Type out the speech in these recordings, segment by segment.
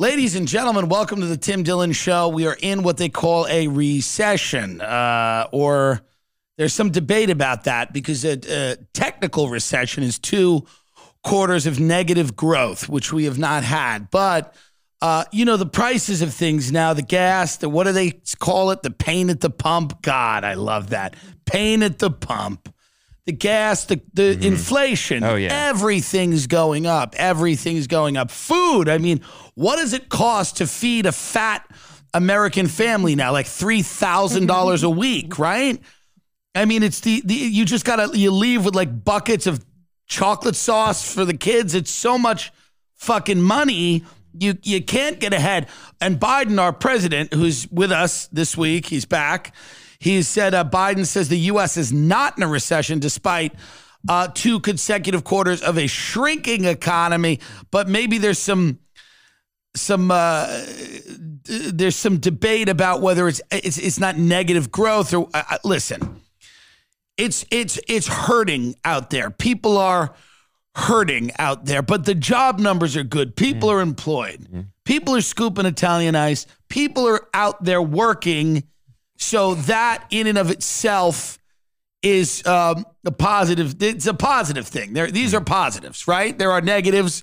Ladies and gentlemen, welcome to the Tim Dillon Show. We are in what they call a recession, uh, or there's some debate about that because a, a technical recession is two quarters of negative growth, which we have not had. But uh, you know the prices of things now, the gas, the what do they call it? The pain at the pump. God, I love that pain at the pump. The gas, the the mm-hmm. inflation. Oh, yeah. everything's going up. Everything's going up. Food. I mean, what does it cost to feed a fat American family now? Like three thousand dollars a week, right? I mean, it's the, the you just gotta you leave with like buckets of chocolate sauce for the kids. It's so much fucking money. You you can't get ahead. And Biden, our president, who's with us this week, he's back. He said uh, Biden says the U.S. is not in a recession despite uh, two consecutive quarters of a shrinking economy. But maybe there's some some uh, d- there's some debate about whether it's it's, it's not negative growth or uh, uh, listen it's it's it's hurting out there. People are hurting out there, but the job numbers are good. People are employed. People are scooping Italian ice. People are out there working. So that in and of itself is um, a positive. It's a positive thing. There, these are positives, right? There are negatives.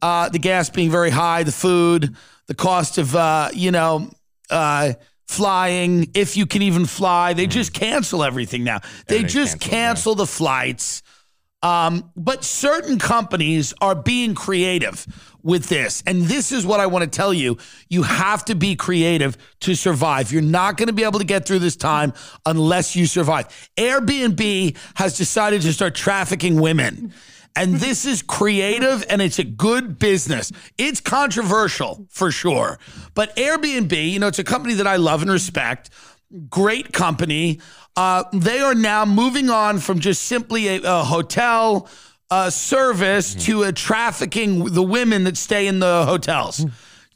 Uh, the gas being very high, the food, the cost of uh, you know. Uh, Flying, if you can even fly, they just cancel everything now. They just cancel the flights. Um, but certain companies are being creative with this. And this is what I want to tell you. You have to be creative to survive. You're not going to be able to get through this time unless you survive. Airbnb has decided to start trafficking women. And this is creative and it's a good business. It's controversial for sure. But Airbnb, you know, it's a company that I love and respect, great company. Uh, they are now moving on from just simply a, a hotel uh, service to a trafficking the women that stay in the hotels.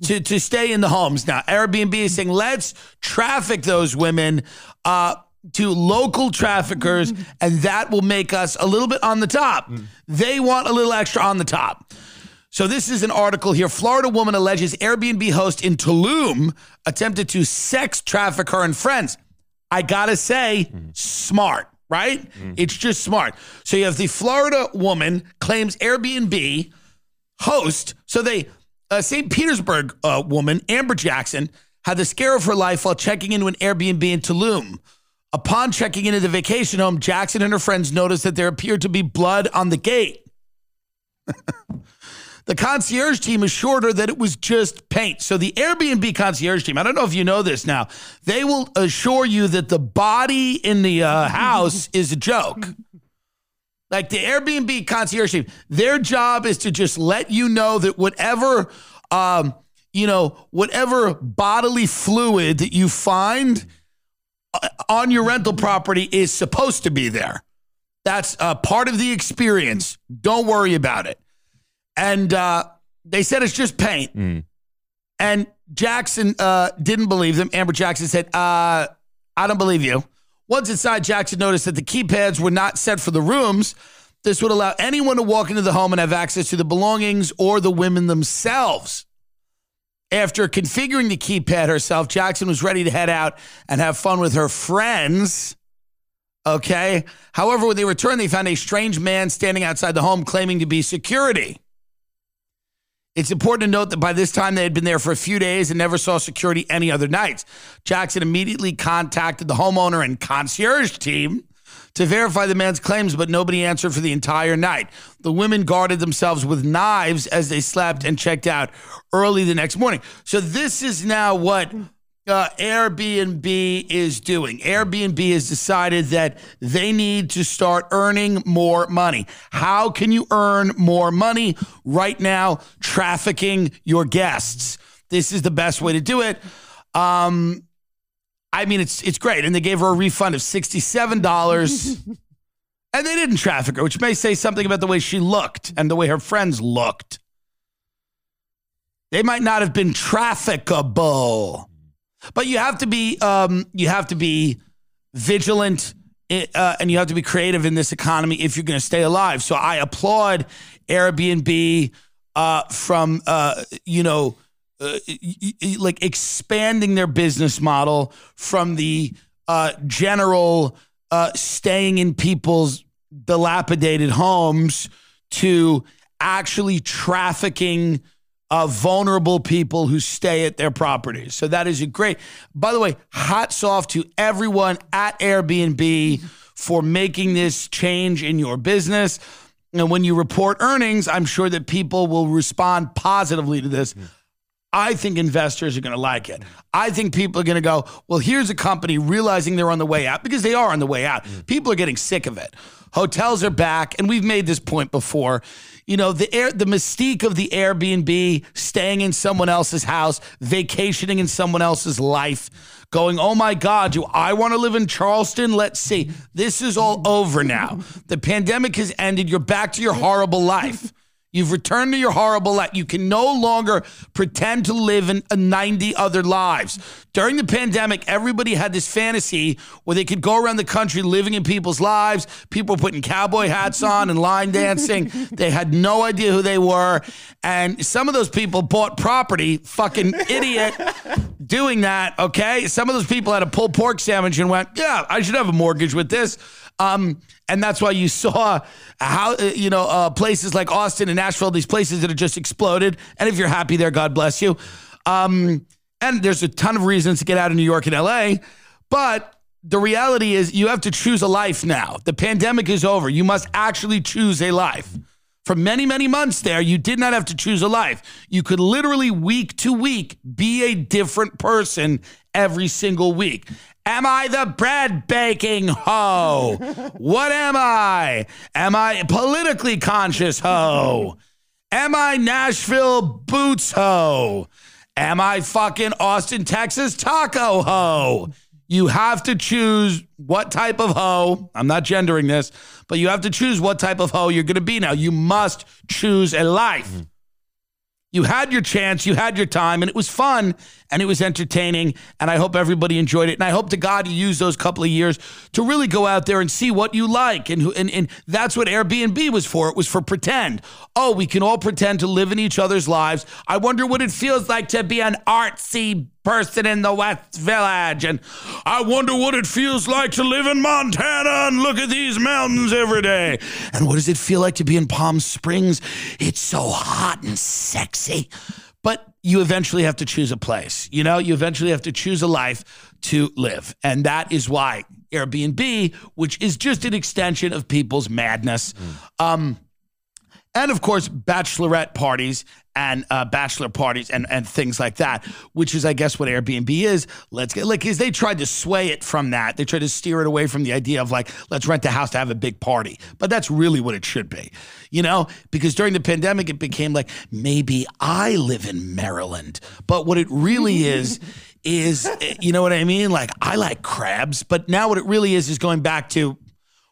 To, to stay in the homes now, Airbnb is saying let's traffic those women uh, to local traffickers, and that will make us a little bit on the top. They want a little extra on the top. So this is an article here. Florida woman alleges Airbnb host in Tulum attempted to sex traffic her and friends. I gotta say, smart, right? It's just smart. So you have the Florida woman claims Airbnb host. So they, uh, St. Petersburg uh, woman, Amber Jackson, had the scare of her life while checking into an Airbnb in Tulum. Upon checking into the vacation home, Jackson and her friends noticed that there appeared to be blood on the gate. the concierge team assured her that it was just paint. So the Airbnb concierge team, I don't know if you know this now, they will assure you that the body in the uh, house is a joke. Like the Airbnb concierge team, their job is to just let you know that whatever, um, you know, whatever bodily fluid that you find uh, on your rental property is supposed to be there. That's uh, part of the experience. Don't worry about it. And uh, they said it's just paint. And Jackson uh, didn't believe them. Amber Jackson said, uh, I don't believe you. Once inside, Jackson noticed that the keypads were not set for the rooms. This would allow anyone to walk into the home and have access to the belongings or the women themselves. After configuring the keypad herself, Jackson was ready to head out and have fun with her friends. Okay. However, when they returned, they found a strange man standing outside the home claiming to be security. It's important to note that by this time they had been there for a few days and never saw security any other nights. Jackson immediately contacted the homeowner and concierge team to verify the man's claims, but nobody answered for the entire night. The women guarded themselves with knives as they slept and checked out early the next morning. So this is now what uh, Airbnb is doing. Airbnb has decided that they need to start earning more money. How can you earn more money right now? Trafficking your guests. This is the best way to do it. Um, I mean, it's it's great, and they gave her a refund of sixty seven dollars. And they didn't traffic her, which may say something about the way she looked and the way her friends looked. They might not have been trafficable, but you have to be um, you have to be vigilant uh, and you have to be creative in this economy if you're going to stay alive. So I applaud Airbnb uh, from uh, you know uh, like expanding their business model from the uh, general uh, staying in people's dilapidated homes to actually trafficking uh, vulnerable people who stay at their properties. So that is a great. By the way, hats off to everyone at Airbnb for making this change in your business. And when you report earnings, I'm sure that people will respond positively to this. I think investors are going to like it. I think people are going to go, well, here's a company realizing they're on the way out because they are on the way out. People are getting sick of it. Hotels are back, and we've made this point before. You know, the air, the mystique of the Airbnb, staying in someone else's house, vacationing in someone else's life, going, oh my God, do I want to live in Charleston? Let's see. This is all over now. The pandemic has ended. You're back to your horrible life. You've returned to your horrible life. You can no longer pretend to live in 90 other lives. During the pandemic, everybody had this fantasy where they could go around the country living in people's lives. People were putting cowboy hats on and line dancing. They had no idea who they were. And some of those people bought property, fucking idiot, doing that, okay? Some of those people had a pulled pork sandwich and went, yeah, I should have a mortgage with this. Um, and that's why you saw how uh, you know uh, places like Austin and Nashville, these places that have just exploded. And if you're happy there, God bless you. Um, and there's a ton of reasons to get out of New York and LA, but the reality is you have to choose a life now. The pandemic is over. You must actually choose a life. For many, many months there, you did not have to choose a life. You could literally week to week be a different person every single week. Am I the bread baking hoe? what am I? Am I politically conscious hoe? Am I Nashville boots hoe? Am I fucking Austin, Texas taco hoe? You have to choose what type of hoe. I'm not gendering this, but you have to choose what type of hoe you're going to be now. You must choose a life. Mm-hmm. You had your chance, you had your time, and it was fun and it was entertaining. And I hope everybody enjoyed it. And I hope to God you use those couple of years to really go out there and see what you like. And, and, and that's what Airbnb was for. It was for pretend. Oh, we can all pretend to live in each other's lives. I wonder what it feels like to be an artsy person in the West Village. And I wonder what it feels like to live in Montana and look at these mountains every day. And what does it feel like to be in Palm Springs? It's so hot and sexy. But you eventually have to choose a place. You know, you eventually have to choose a life to live. And that is why Airbnb, which is just an extension of people's madness. Mm. Um, and of course, bachelorette parties and uh, bachelor parties and, and things like that, which is, I guess, what Airbnb is. Let's get like, is they tried to sway it from that. They tried to steer it away from the idea of like, let's rent a house to have a big party. But that's really what it should be, you know, because during the pandemic, it became like, maybe I live in Maryland. But what it really is, is, you know what I mean? Like, I like crabs. But now what it really is, is going back to,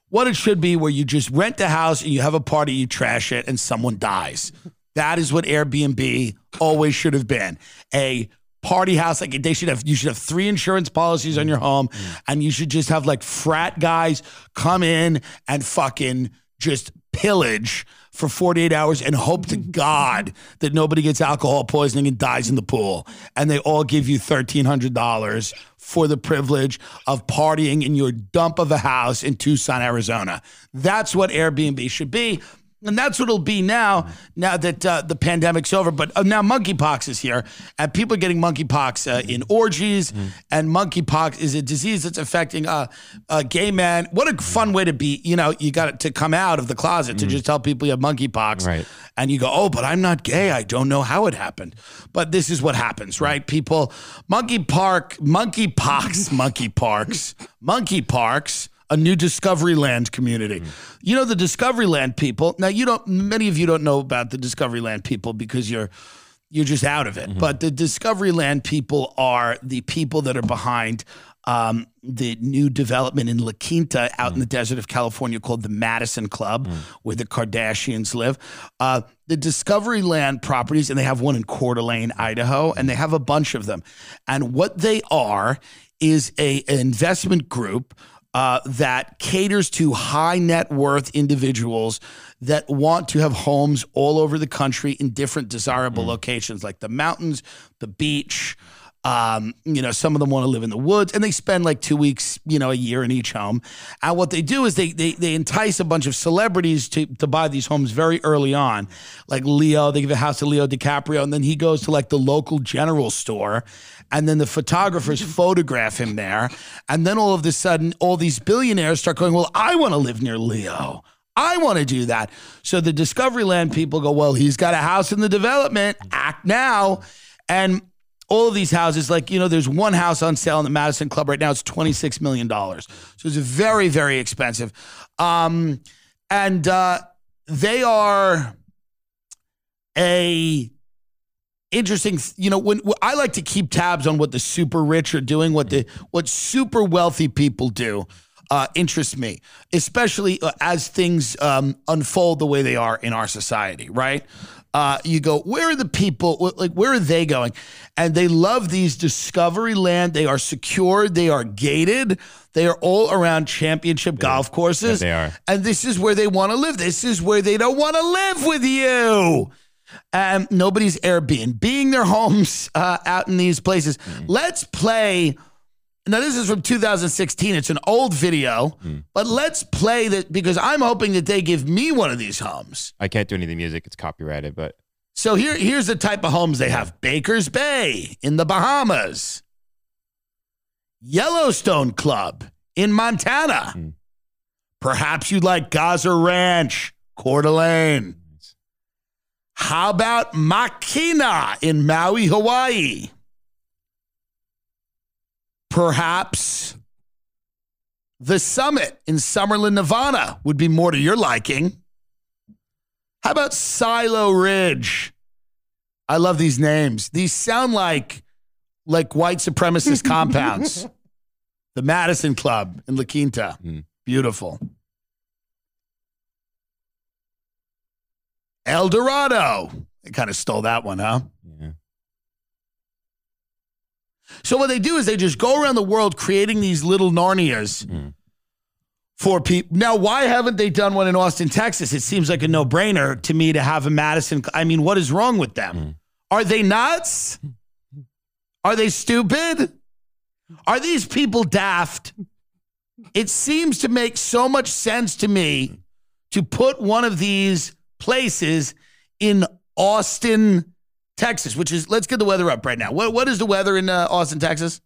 what it should be where you just rent the house and you have a party, you trash it, and someone dies. That is what Airbnb always should have been. A party house like they should have you should have three insurance policies on your mm-hmm. home mm-hmm. and you should just have like frat guys come in and fucking just pillage for 48 hours and hope to God that nobody gets alcohol poisoning and dies in the pool. And they all give you $1,300 for the privilege of partying in your dump of a house in Tucson, Arizona. That's what Airbnb should be. And that's what it'll be now, now that uh, the pandemic's over. But uh, now monkeypox is here, and people are getting monkeypox uh, in orgies. Mm. And monkeypox is a disease that's affecting uh, a gay man. What a fun way to be! You know, you got to come out of the closet mm. to just tell people you have monkeypox, right? And you go, "Oh, but I'm not gay. I don't know how it happened." But this is what happens, right? People, monkey park, monkeypox, monkey parks, monkey parks a new Discovery Land community. Mm. You know the Discovery Land people. Now you don't. Many of you don't know about the Discovery Land people because you're you're just out of it. Mm-hmm. But the Discovery Land people are the people that are behind um, the new development in La Quinta out mm. in the desert of California called the Madison Club, mm. where the Kardashians live. Uh, the Discoveryland properties, and they have one in Coeur d'Alene, Idaho, and they have a bunch of them. And what they are is a an investment group uh, that caters to high net worth individuals that want to have homes all over the country in different desirable locations, like the mountains, the beach. Um, you know, some of them want to live in the woods, and they spend like two weeks, you know, a year in each home. And what they do is they they they entice a bunch of celebrities to to buy these homes very early on, like Leo. They give a house to Leo DiCaprio, and then he goes to like the local general store, and then the photographers photograph him there, and then all of a sudden, all these billionaires start going, "Well, I want to live near Leo." I want to do that. So the Discoveryland people go, well, he's got a house in the development. Act now. And all of these houses, like, you know, there's one house on sale in the Madison Club right now. It's $26 million. So it's very, very expensive. Um, and uh, they are a interesting you know when i like to keep tabs on what the super rich are doing what the what super wealthy people do uh, interests me, especially uh, as things um, unfold the way they are in our society, right? Uh, you go, where are the people? Like, where are they going? And they love these discovery land. They are secured. They are gated. They are all around championship golf courses. they are. And this is where they want to live. This is where they don't want to live with you. And nobody's Airbnb being their homes uh, out in these places. Let's play. Now, this is from 2016. It's an old video, but let's play that because I'm hoping that they give me one of these homes. I can't do any of the music; it's copyrighted. But So here, here's the type of homes they have Baker's Bay in the Bahamas, Yellowstone Club in Montana. Hmm. Perhaps you'd like Gozzer Ranch, Coeur d'Alene. How about Makena in Maui, Hawaii? Perhaps the Summit in Summerlin, Nevada would be more to your liking. How about Silo Ridge? I love these names. These sound like like white supremacist compounds. The Madison Club in La Quinta. Mm. Beautiful. El Dorado. They kind of stole that one, huh? So what they do is they just go around the world creating these little Narnias Mm. for people. Now, why haven't they done one in Austin, Texas? It seems like a no-brainer to me to have a Madison. I mean, what is wrong with them? Are they nuts? Are they stupid? Are these people daft? It seems to make so much sense to me to put one of these places in Austin, Texas, which is, let's get the weather up right now. What, what is the weather in uh, Austin, Texas?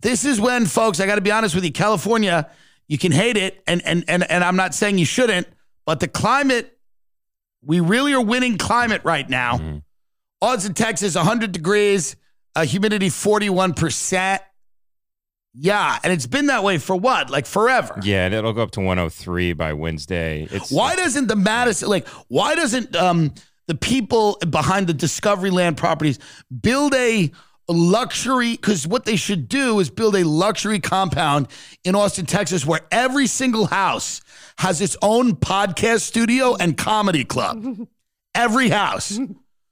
This is when, folks, I got to be honest with you, California, you can hate it, and, and, and, and I'm not saying you shouldn't, but the climate, we really are winning climate right now. Austin, Texas, 100 degrees, uh, humidity 41%. Yeah, and it's been that way for what? Like forever. yeah, and it'll go up to 103 by Wednesday. It's Why doesn't the Madison like why doesn't um the people behind the Discovery Land properties build a luxury cuz what they should do is build a luxury compound in Austin, Texas where every single house has its own podcast studio and comedy club. every house.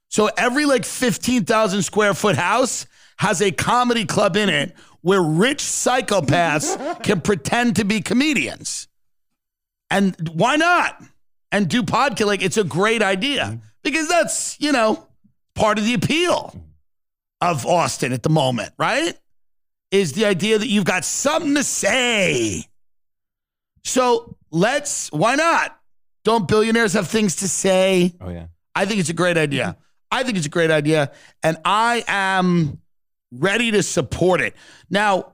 So every like 15,000 square foot house has a comedy club in it where rich psychopaths can pretend to be comedians. And why not? And do podcast like it's a great idea because that's, you know, part of the appeal of Austin at the moment, right? Is the idea that you've got something to say. So let's, why not? Don't billionaires have things to say? Oh yeah. I think it's a great idea. I think it's a great idea. And I am ready to support it. Now,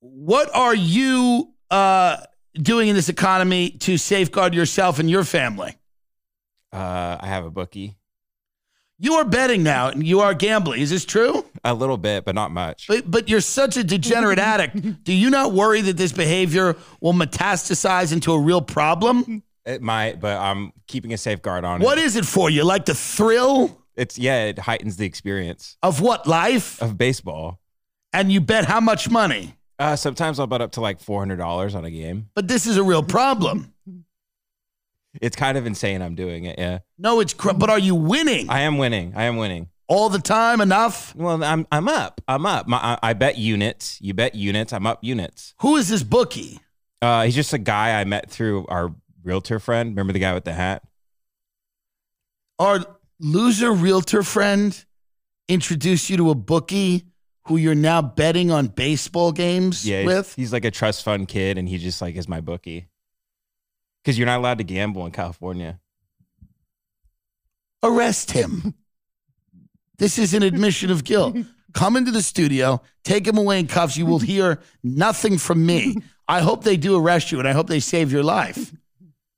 what are you uh, doing in this economy to safeguard yourself and your family? Uh, I have a bookie. You are betting now and you are gambling. Is this true? A little bit, but not much. But, but you're such a degenerate addict. Do you not worry that this behavior will metastasize into a real problem? It might, but I'm keeping a safeguard on What it. is it for you? Like the thrill It's yeah, it heightens the experience of what life? of baseball. And you bet how much money? Uh, sometimes I'll bet up to like four hundred dollars on a game. But this is a real problem. It's kind of insane. I'm doing it. Yeah, No, it's cr- but are you winning I am winning. I am winning. all the time enough? Well, I'm I'm up. I'm up. My, I, I bet units. You bet units. I'm up units. Who is this bookie? Uh, he's just a guy I met through our realtor friend. Remember the guy with the hat? Our loser realtor friend introduced you to a bookie who you're now betting on baseball games Yeah, with. he's like a trust fund kid, and he just like is my bookie. Because you're not allowed to gamble in California. Arrest him. This is an admission of guilt. Come into the studio, take him away in cuffs. You will hear nothing from me. I hope they do arrest you and I hope they save your life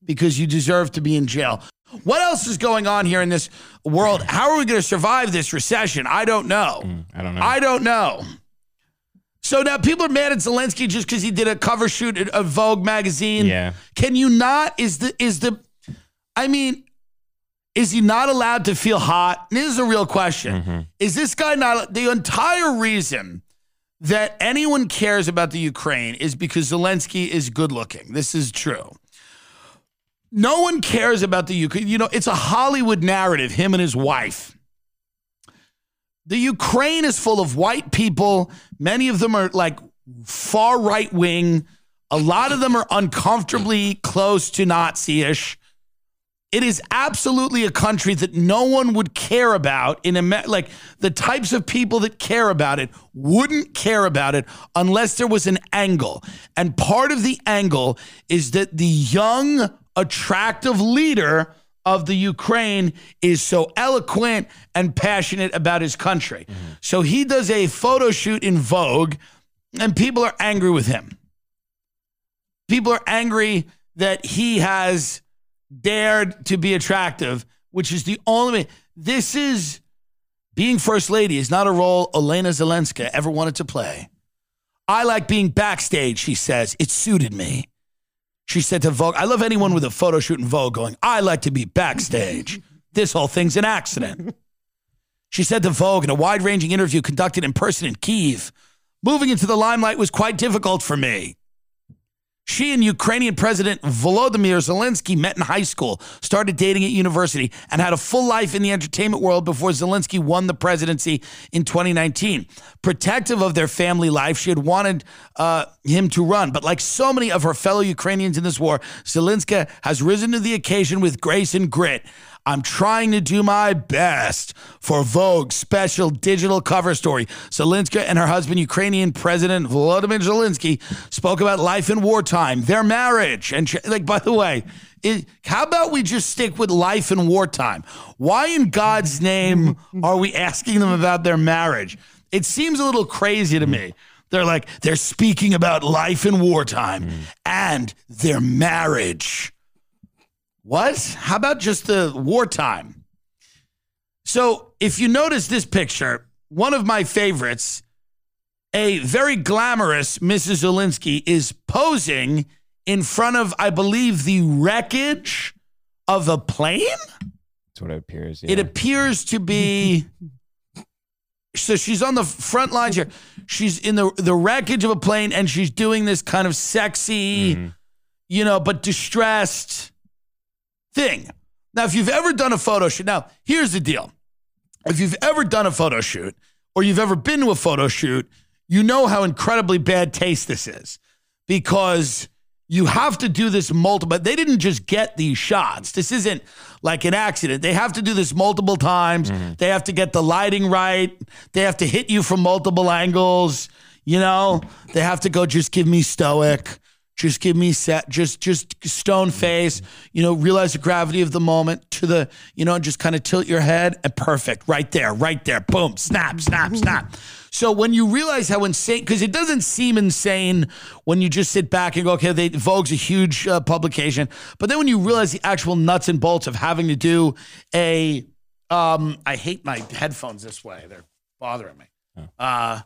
because you deserve to be in jail. What else is going on here in this world? How are we going to survive this recession? I don't know. Mm, I don't know. I don't know. So now people are mad at Zelensky just because he did a cover shoot at a Vogue magazine. Yeah. Can you not? Is the is the? I mean, is he not allowed to feel hot? This is a real question. Mm-hmm. Is this guy not the entire reason that anyone cares about the Ukraine is because Zelensky is good looking. This is true. No one cares about the Ukraine. You know, it's a Hollywood narrative, him and his wife. The Ukraine is full of white people. Many of them are like far right wing. A lot of them are uncomfortably close to Nazi ish. It is absolutely a country that no one would care about in a like the types of people that care about it wouldn't care about it unless there was an angle. And part of the angle is that the young attractive leader of the Ukraine is so eloquent and passionate about his country. Mm-hmm. So he does a photo shoot in Vogue and people are angry with him. People are angry that he has dared to be attractive, which is the only way. This is being first lady is not a role Elena Zelenska ever wanted to play. I like being backstage, she says. It suited me. She said to Vogue, I love anyone with a photo shoot in Vogue going, I like to be backstage. this whole thing's an accident. She said to Vogue in a wide ranging interview conducted in person in Kiev, moving into the limelight was quite difficult for me. She and Ukrainian President Volodymyr Zelensky met in high school, started dating at university, and had a full life in the entertainment world before Zelensky won the presidency in 2019. Protective of their family life, she had wanted uh, him to run. But like so many of her fellow Ukrainians in this war, Zelensky has risen to the occasion with grace and grit. I'm trying to do my best for Vogue's special digital cover story. Zelensky and her husband, Ukrainian President Volodymyr Zelensky, spoke about life in wartime, their marriage, and like by the way, it, how about we just stick with life in wartime? Why in God's name are we asking them about their marriage? It seems a little crazy to me. They're like they're speaking about life in wartime and their marriage. What? How about just the wartime? So, if you notice this picture, one of my favorites, a very glamorous Mrs. Zelensky is posing in front of, I believe, the wreckage of a plane. That's what it appears. It appears to be. So she's on the front lines here. She's in the the wreckage of a plane, and she's doing this kind of sexy, mm-hmm. you know, but distressed thing. Now, if you've ever done a photo shoot, now here's the deal: if you've ever done a photo shoot, or you've ever been to a photo shoot, you know how incredibly bad taste this is, because you have to do this multiple. They didn't just get these shots. This isn't like an accident. They have to do this multiple times. Mm-hmm. They have to get the lighting right. They have to hit you from multiple angles. You know, they have to go. Just give me stoic. Just give me set. Just just stone face. You know, realize the gravity of the moment to the. You know, just kind of tilt your head and perfect. Right there. Right there. Boom. Snap. Snap. Snap. So when you realize how insane, because it doesn't seem insane when you just sit back and go, okay, they, Vogue's a huge uh, publication, but then when you realize the actual nuts and bolts of having to do a, um, I hate my headphones this way; they're bothering me. Uh,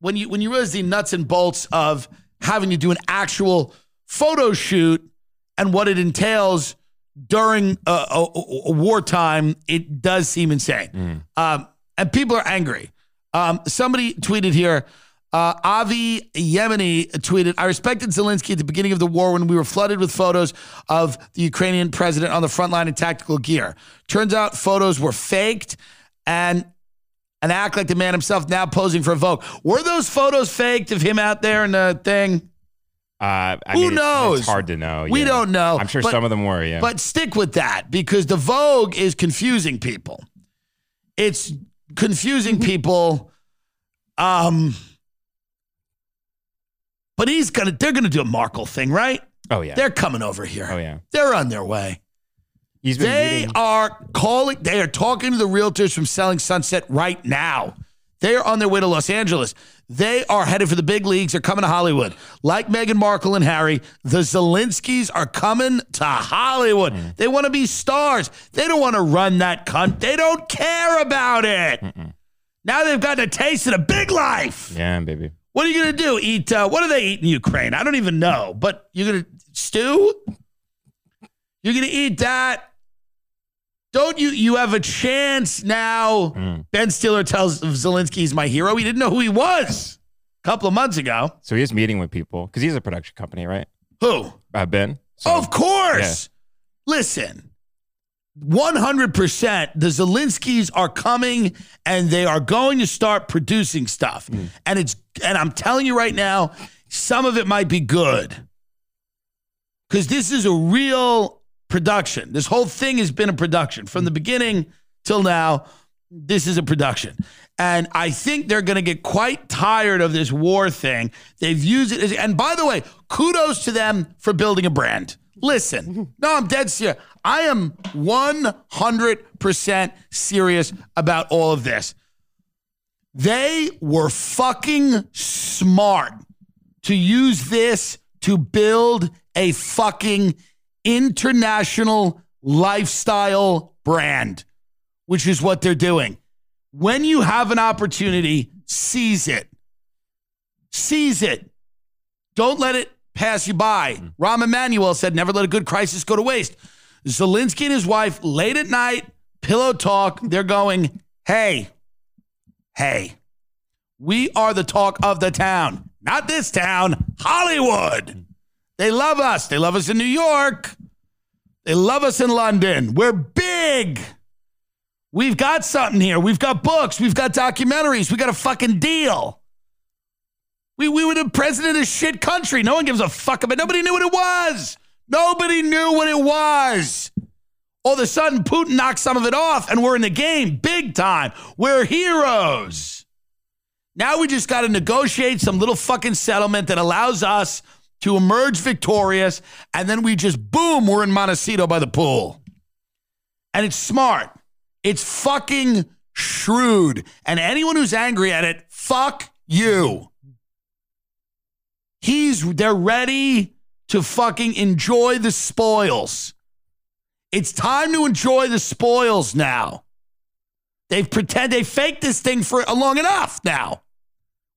when you when you realize the nuts and bolts of having to do an actual photo shoot and what it entails during a, a, a wartime, it does seem insane. Um, and people are angry. Um, somebody tweeted here. Uh, Avi Yemini tweeted, I respected Zelensky at the beginning of the war when we were flooded with photos of the Ukrainian president on the front line in tactical gear. Turns out photos were faked and and act like the man himself now posing for Vogue. Were those photos faked of him out there in the thing? Uh, I Who mean, it's- knows? It's hard to know. We yeah. don't know, I'm sure but- some of them were. Yeah. But stick with that because the Vogue is confusing people. It's confusing people. Um, but he's gonna. They're gonna do a Markle thing, right? oh yeah. They're coming over here. Oh yeah. They're on their way. He's been They meeting- are calling. They are talking to the realtors from Selling Sunset right now. They are on their way to Los Angeles. They are headed for the big leagues. They're coming to Hollywood. Like Meghan Markle and Harry, the Zelenskys are coming to Hollywood. They want to be stars. They don't want to run that cunt. They don't care about it. Now they've gotten a taste of the big life. Yeah, baby. What are you going to do? Eat, uh, what do they eat in Ukraine? I don't even know, but you're going to stew? You're going to eat that? Don't you? You have a chance now. Mm. Ben Stiller tells Zelensky he's my hero. He didn't know who he was a couple of months ago. So he's meeting with people because he's a production company, right? Who? Uh, ben. So, of course. Listen, 100%, the Zelenskys are coming and they are going to start producing stuff. And it's and I'm telling you right now, some of it might be good. Cuz this is a real production. This whole thing has been a production from the beginning till now. This is a production. And I think they're going to get quite tired of this war thing. They've used it as, and by the way, kudos to them for building a brand. Listen, no, I'm dead serious. I am 100% serious about all of this. They were fucking smart to use this to build a fucking international lifestyle brand, which is what they're doing. When you have an opportunity, seize it. Seize it. Don't let it pass you by. Hmm. Rahm Emanuel said, never let a good crisis go to waste. Zelensky and his wife, late at night, pillow talk, they're going, hey, hey, we are the talk of the town. Not this town, Hollywood. They love us. They love us in New York. They love us in London. We're big. We've got something here. We've got books. We've got documentaries. We got a fucking deal. We, we were the president of shit country. No one gives a fuck about it. Nobody knew what it was. Nobody knew what it was. All of a sudden, Putin knocked some of it off, and we're in the game big time. We're heroes. Now we just got to negotiate some little fucking settlement that allows us to emerge victorious, and then we just boom, we're in Montecito by the pool. And it's smart. It's fucking shrewd. And anyone who's angry at it, fuck you. He's they're ready to fucking enjoy the spoils. It's time to enjoy the spoils now. They've pretend they faked this thing for long enough now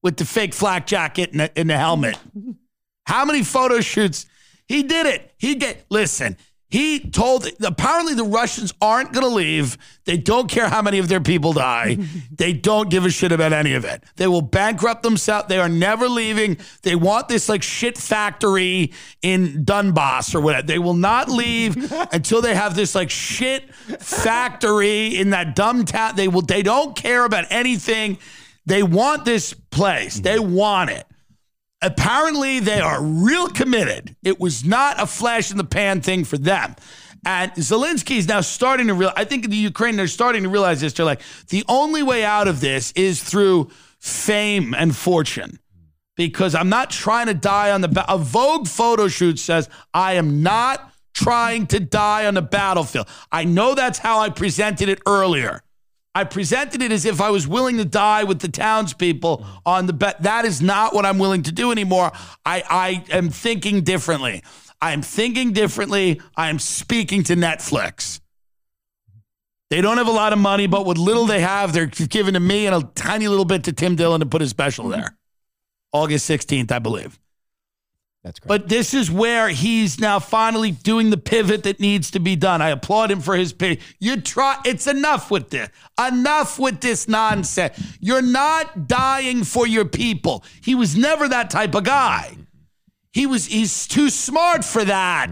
with the fake flak jacket and the, and the helmet. How many photo shoots? He did it. He get listen. He told apparently the Russians aren't going to leave. They don't care how many of their people die. they don't give a shit about any of it. They will bankrupt themselves. They are never leaving. They want this like shit factory in Donbass or whatever. They will not leave until they have this like shit factory in that dumb town. They will. They don't care about anything. They want this place. They mm-hmm. want it apparently they are real committed. It was not a flash in the pan thing for them. And Zelensky is now starting to realize, I think in the Ukraine, they're starting to realize this. They're like, the only way out of this is through fame and fortune. Because I'm not trying to die on the ba- a Vogue photo shoot says I am not trying to die on the battlefield. I know that's how I presented it earlier. I presented it as if I was willing to die with the townspeople on the bet. That is not what I'm willing to do anymore. I, I am thinking differently. I am thinking differently. I am speaking to Netflix. They don't have a lot of money, but what little they have, they're giving to me and a tiny little bit to Tim Dillon to put his special there. August 16th, I believe. That's great. But this is where he's now finally doing the pivot that needs to be done. I applaud him for his pivot. You try, it's enough with this. Enough with this nonsense. You're not dying for your people. He was never that type of guy. He was, he's too smart for that.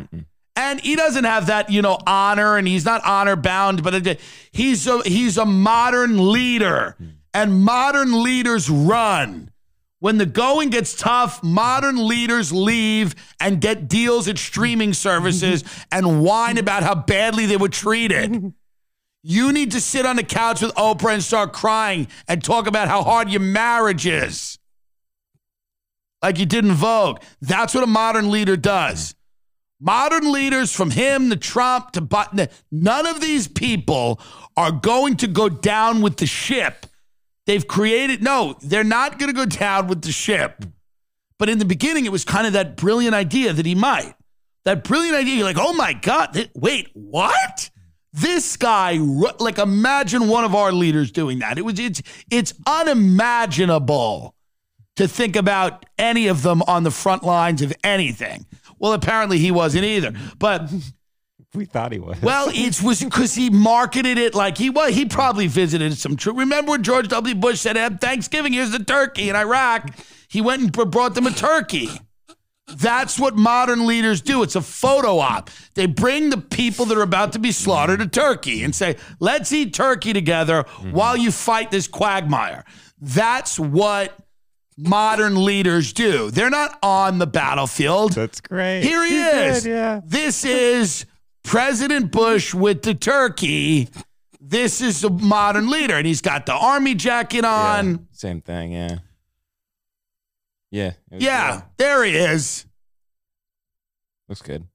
And he doesn't have that, you know, honor and he's not honor bound, but he's a, he's a modern leader mm. and modern leaders run. When the going gets tough, modern leaders leave and get deals at streaming services and whine about how badly they were treated. You need to sit on the couch with Oprah and start crying and talk about how hard your marriage is. Like you did in Vogue. That's what a modern leader does. Modern leaders from him to Trump to Biden, none of these people are going to go down with the ship. They've created, no, they're not going to go down with the ship. But in the beginning, it was kind of that brilliant idea that he might. That brilliant idea. You're like, oh my God, th- wait, what? This guy, like, imagine one of our leaders doing that. It was, it's, it's unimaginable to think about any of them on the front lines of anything. Well, apparently he wasn't either. But We thought he was. well, it was because he marketed it like he was. He probably visited some true. Remember when George W. Bush said, "Have Thanksgiving? Here's the turkey." In Iraq, he went and brought them a turkey. That's what modern leaders do. It's a photo op. They bring the people that are about to be slaughtered a turkey and say, "Let's eat turkey together mm-hmm. while you fight this quagmire." That's what modern leaders do. They're not on the battlefield. That's great. Here he He's is. good, yeah. This is President Bush with the turkey. This is a modern leader, and he's got the army jacket Yeah, on. Same thing, yeah. Yeah. was Yeah, good. there he is. Looks good.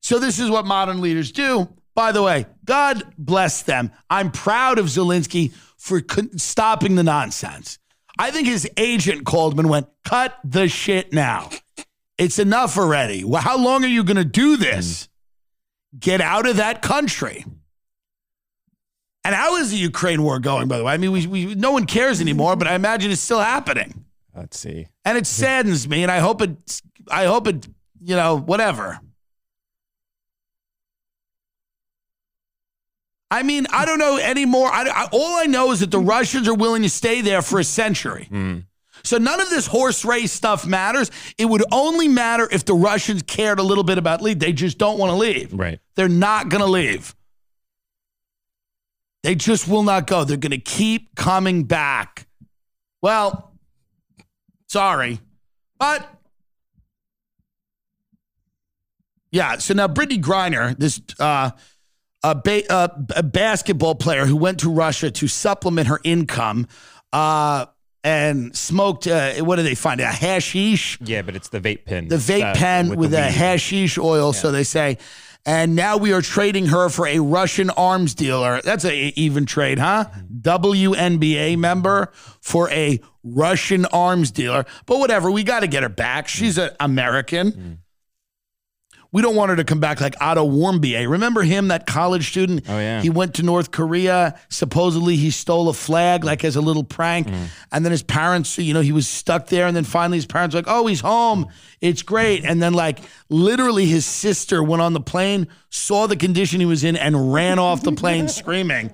So this is what modern leaders do. By the way, God bless them. I'm proud of Zelensky for con- stopping the nonsense. I think his agent called him and went, "Cut the shit now. It's enough already. Well, how long are you going to do this? Mm. Get out of that country." And how is the Ukraine war going? By the way, I mean, we, we no one cares anymore, but I imagine it's still happening, Let's see. and it saddens me. And I hope it. I hope it. You know, whatever. I mean, I don't know anymore. I, I, all I know is that the Russians are willing to stay there for a century. Hmm. So none of this horse race stuff matters. It would only matter if the Russians cared a little bit about leave. They just don't want to leave. Right. They're not going to leave. They just will not go. They're going to keep coming back. Well, sorry. But yeah, so now Brittney Griner, this uh, a, ba- uh, a basketball player who went to Russia to supplement her income uh, and smoked, uh, what did they find? A hashish? Yeah, but it's the vape pen. the vape uh, pen with, the a hashish oil, so they say. And now we are trading her for a Russian arms dealer. That's an even trade, huh? WNBA member for a Russian arms dealer. But whatever, we got to get her back. She's an American. We don't want her to come back like Otto Warmbier. Remember him, that college student? Oh, yeah. He went to North Korea. Supposedly he stole a flag like as a little prank. Mm. And then his parents, you know, he was stuck there. And then finally his parents were like, oh, he's home. It's great. And then like literally his sister went on the plane, saw the condition he was in, and ran off the plane screaming.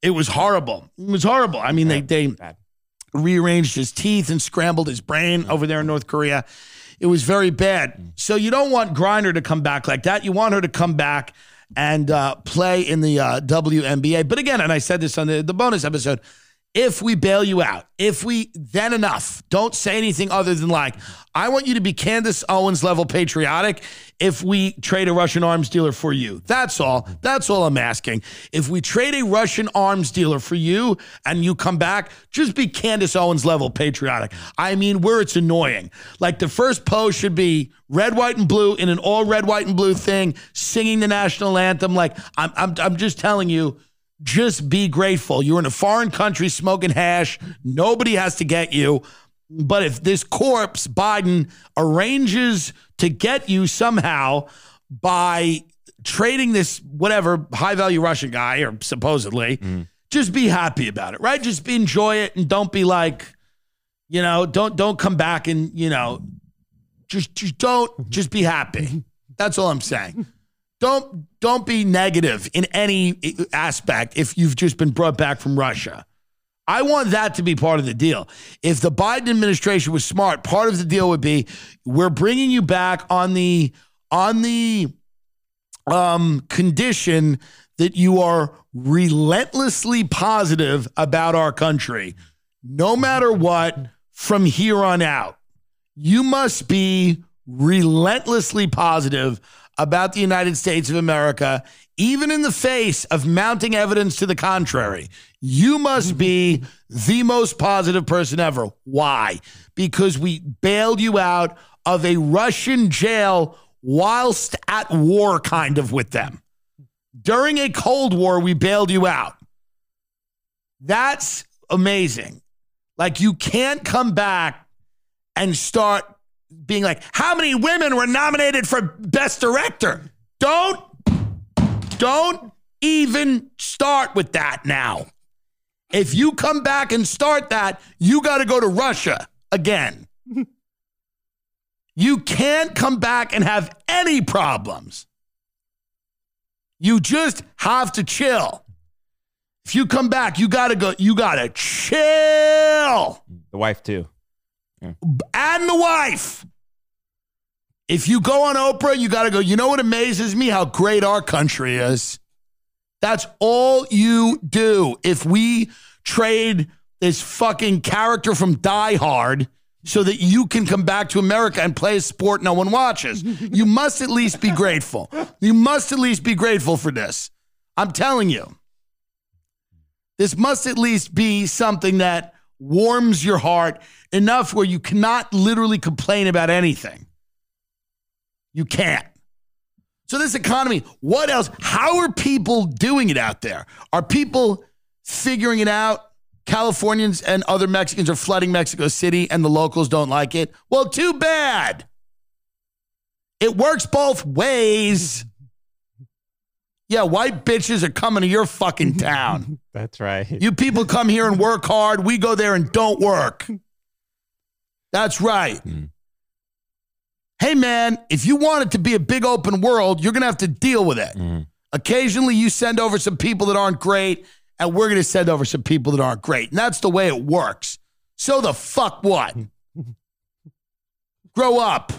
It was horrible. It was horrible. I mean, they they rearranged his teeth and scrambled his brain mm. over there in North Korea. It was very bad. So you don't want Griner to come back like that. You want her to come back and uh, play in the uh, WNBA. But again, and I said this on the, the bonus episode, if we bail you out, if we then enough, don't say anything other than like, I want you to be Candace Owens level patriotic if we trade a Russian arms dealer for you. That's all. That's all I'm asking. If we trade a Russian arms dealer for you and you come back, just be Candace Owens level patriotic. I mean, where it's annoying. Like the first pose should be red, white, and blue in an all red, white, and blue thing, singing the national anthem. Like, I'm, I'm, I'm just telling you, just be grateful. You're in a foreign country smoking hash. Nobody has to get you. But if this corpse, Biden, arranges to get you somehow by trading this whatever high value Russian guy or supposedly, mm. just be happy about it, right? Just be, enjoy it and don't be like, you know, don't don't come back and you know, just just don't just be happy. Mm-hmm. That's all I'm saying. Don't don't be negative in any aspect if you've just been brought back from Russia. I want that to be part of the deal. If the Biden administration was smart, part of the deal would be we're bringing you back on the on the um, condition that you are relentlessly positive about our country, no matter what, from here on out, you must be relentlessly positive about the United States of America, even in the face of mounting evidence to the contrary. You must be the most positive person ever. Why? Because we bailed you out of a Russian jail whilst at war, kind of with them. During a Cold War, we bailed you out. That's amazing. Like, you can't come back and start being like, how many women were nominated for Best Director? Don't, don't even start with that now. If you come back and start that, you got to go to Russia again. you can't come back and have any problems. You just have to chill. If you come back, you got to go, you got to chill. The wife too. And the wife. If you go on Oprah, you got to go, you know what amazes me? How great our country is. That's all you do. If we trade this fucking character from Die Hard so that you can come back to America and play a sport no one watches, you must at least be grateful. You must at least be grateful for this. I'm telling you. This must at least be something that warms your heart enough where you cannot literally complain about anything. You can't. So, this economy, what else? How are people doing it out there? Are people figuring it out? Californians and other Mexicans are flooding Mexico City and the locals don't like it. Well, too bad. It works both ways. Yeah, white bitches are coming to your fucking town. That's right. You people come here and work hard. We go there and don't work. That's right. Mm. Hey, man, if you want it to be a big open world, you're going to have to deal with it. Mm. Occasionally, you send over some people that aren't great, and we're going to send over some people that aren't great. And that's the way it works. So the fuck what? Grow up.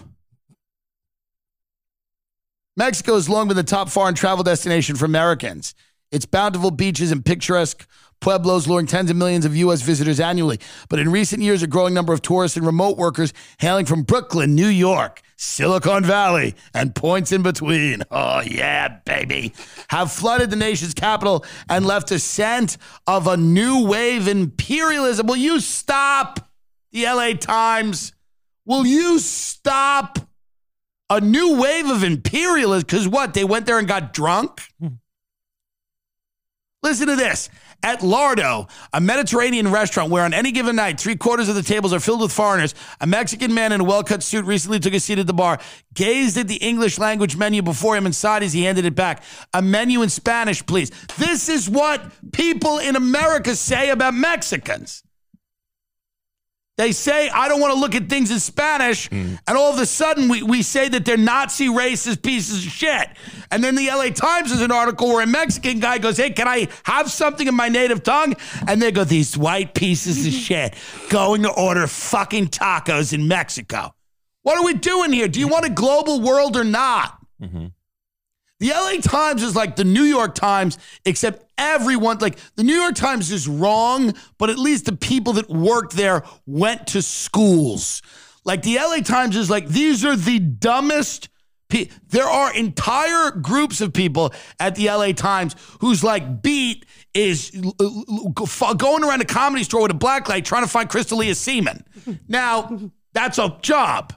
Mexico has long been the top foreign travel destination for Americans. Its bountiful beaches and picturesque pueblos luring tens of millions of U.S. visitors annually. But in recent years, a growing number of tourists and remote workers hailing from Brooklyn, New York, Silicon Valley, and points in between, oh yeah, baby, have flooded the nation's capital and left a scent of a new wave imperialism. Will you stop, the LA Times? Will you stop? A new wave of imperialism. Because what? They went there and got drunk? Hmm. Listen to this. At Lardo, a Mediterranean restaurant where on any given night, three quarters of the tables are filled with foreigners, a Mexican man in a well cut suit recently took a seat at the bar, gazed at the English language menu before him and sighed as he handed it back. A menu in Spanish, please. This is what people in America say about Mexicans. They say, I don't want to look at things in Spanish. Mm. And all of a sudden, we, we say that they're Nazi racist pieces of shit. And then the LA Times has an article where a Mexican guy goes, Hey, can I have something in my native tongue? And they go, These white pieces of shit going to order fucking tacos in Mexico. What are we doing here? Do you mm-hmm. want a global world or not? Mm-hmm. The LA Times is like the New York Times, except everyone, like the New York Times is wrong, but at least the people that worked there went to schools. Like the LA Times is like, these are the dumbest. Pe- there are entire groups of people at the LA Times whose like beat is going around a comedy store with a black light trying to find Crystalia semen. Now, that's a job.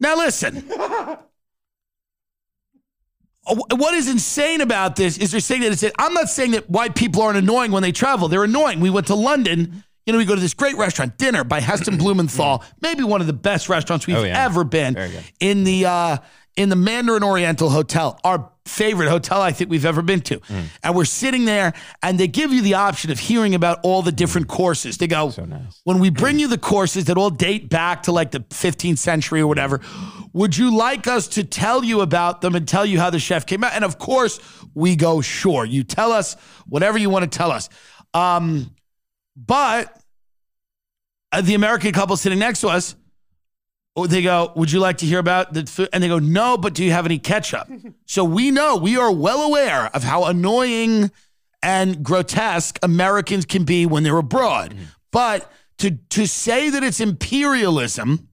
Now, listen. Uh, what is insane about this is they're saying that it's. I'm not saying that white people aren't annoying when they travel. They're annoying. We went to London. You know, we go to this great restaurant, dinner by Heston Blumenthal, maybe one of the best restaurants we've Oh, yeah. ever been in the uh, in the Mandarin Oriental Hotel, our favorite hotel I think we've ever been to. Mm. And we're sitting there, and they give you the option of hearing about all the different courses. They go, So nice. when we bring you the courses that all date back to like the 15th century or whatever, would you like us to tell you about them and tell you how the chef came out? And of course, we go, sure. You tell us whatever you want to tell us. Um, but uh, the American couple sitting next to us, oh, they go, Would you like to hear about the food? And they go, No, but do you have any ketchup? so we know, we are well aware of how annoying and grotesque Americans can be when they're abroad. But to to say that it's imperialism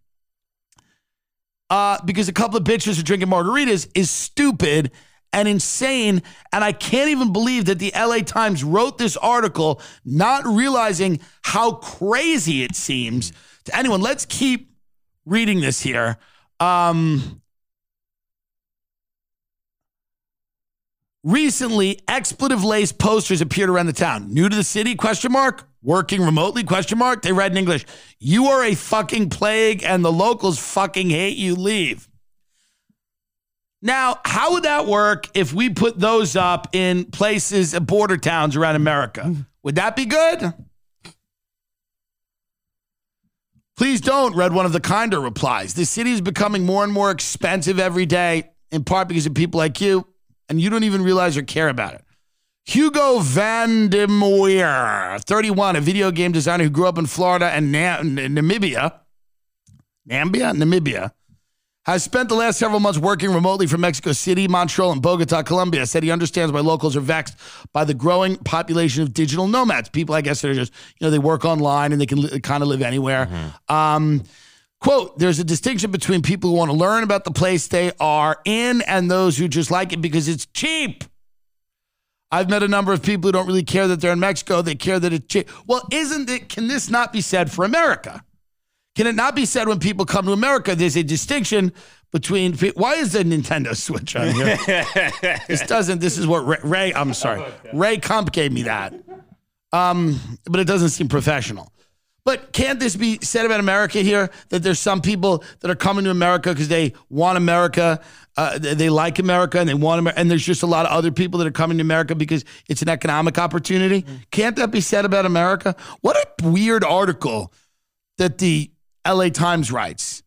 uh, because a couple of bitches are drinking margaritas is stupid and insane. And I can't even believe that the LA Times wrote this article, not realizing how crazy it seems to anyone. Let's keep reading this here. Um, recently, expletive-laced posters appeared around the town. New to the city? Question mark. Working remotely? Question mark. They read in English. You are a fucking plague, and the locals fucking hate you. Leave. Now, how would that work if we put those up in places, uh, border towns around America? Mm-hmm. Would that be good? Please don't, read one of the kinder replies. The city is becoming more and more expensive every day, in part because of people like you, and you don't even realize or care about it. Hugo Van de Moer, 31, a video game designer who grew up in Florida and Namibia. Nambia? Namibia has spent the last several months working remotely from Mexico City, Montreal, and Bogota, Colombia. Said he understands why locals are vexed by the growing population of digital nomads. People, I guess, that are just, you know, they work online and they can li- kind of live anywhere. Mm-hmm. Um, quote, there's a distinction between people who want to learn about the place they are in and those who just like it because it's cheap. I've met a number of people who don't really care that they're in Mexico. They care that it's cheap. Well, isn't it, can this not be said for America? Can it not be said when people come to America, there's a distinction between why is the Nintendo Switch on here? this doesn't. This is what Ray. Ray I'm sorry, Ray Kump gave me that. Um, but it doesn't seem professional. But can't this be said about America here? That there's some people that are coming to America because they want America, uh, they like America, and they want America. And there's just a lot of other people that are coming to America because it's an economic opportunity. Mm-hmm. Can't that be said about America? What a weird article that the LA Times writes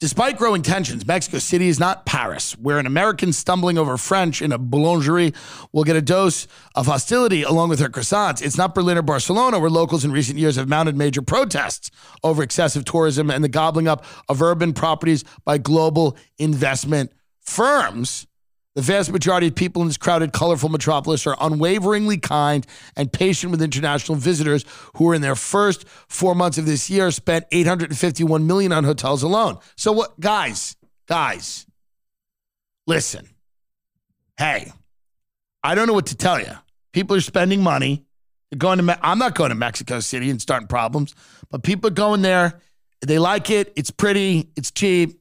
Despite growing tensions, Mexico City is not Paris, where an American stumbling over French in a boulangerie will get a dose of hostility along with her croissants. It's not Berlin or Barcelona, where locals in recent years have mounted major protests over excessive tourism and the gobbling up of urban properties by global investment firms. The vast majority of people in this crowded, colorful metropolis are unwaveringly kind and patient with international visitors who, are in their first four months of this year, spent 851 million on hotels alone. So, what, guys, guys, listen. Hey, I don't know what to tell you. People are spending money. They're going to. Me- I'm not going to Mexico City and starting problems, but people are going there. They like it. It's pretty. It's cheap.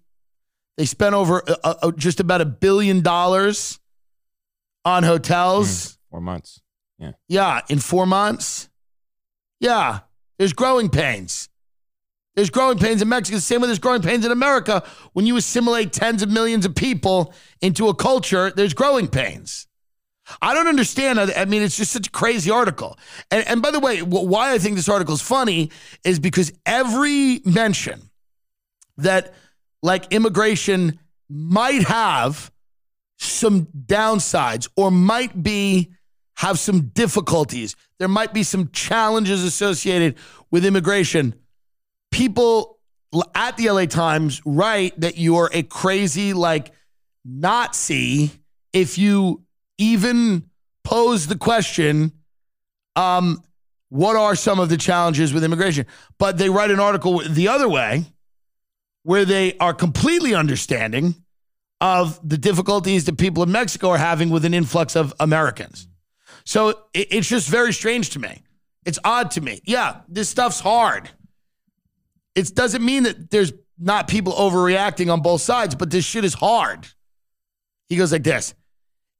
They spent over uh, uh, just about a billion dollars on hotels. Mm, four months. Yeah. Yeah, in four months. Yeah, there's growing pains. There's growing pains in Mexico. The same way there's growing pains in America. When you assimilate tens of millions of people into a culture, there's growing pains. I don't understand. I mean, it's just such a crazy article. And, and by the way, why I think this article is funny is because every mention that like immigration might have some downsides or might be have some difficulties. There might be some challenges associated with immigration. People at the LA Times write that you're a crazy like Nazi if you even pose the question um what are some of the challenges with immigration? But they write an article the other way where they are completely understanding of the difficulties that people in Mexico are having with an influx of Americans. So it's just very strange to me. It's odd to me. Yeah, this stuff's hard. It doesn't mean that there's not people overreacting on both sides, but this shit is hard. He goes like this.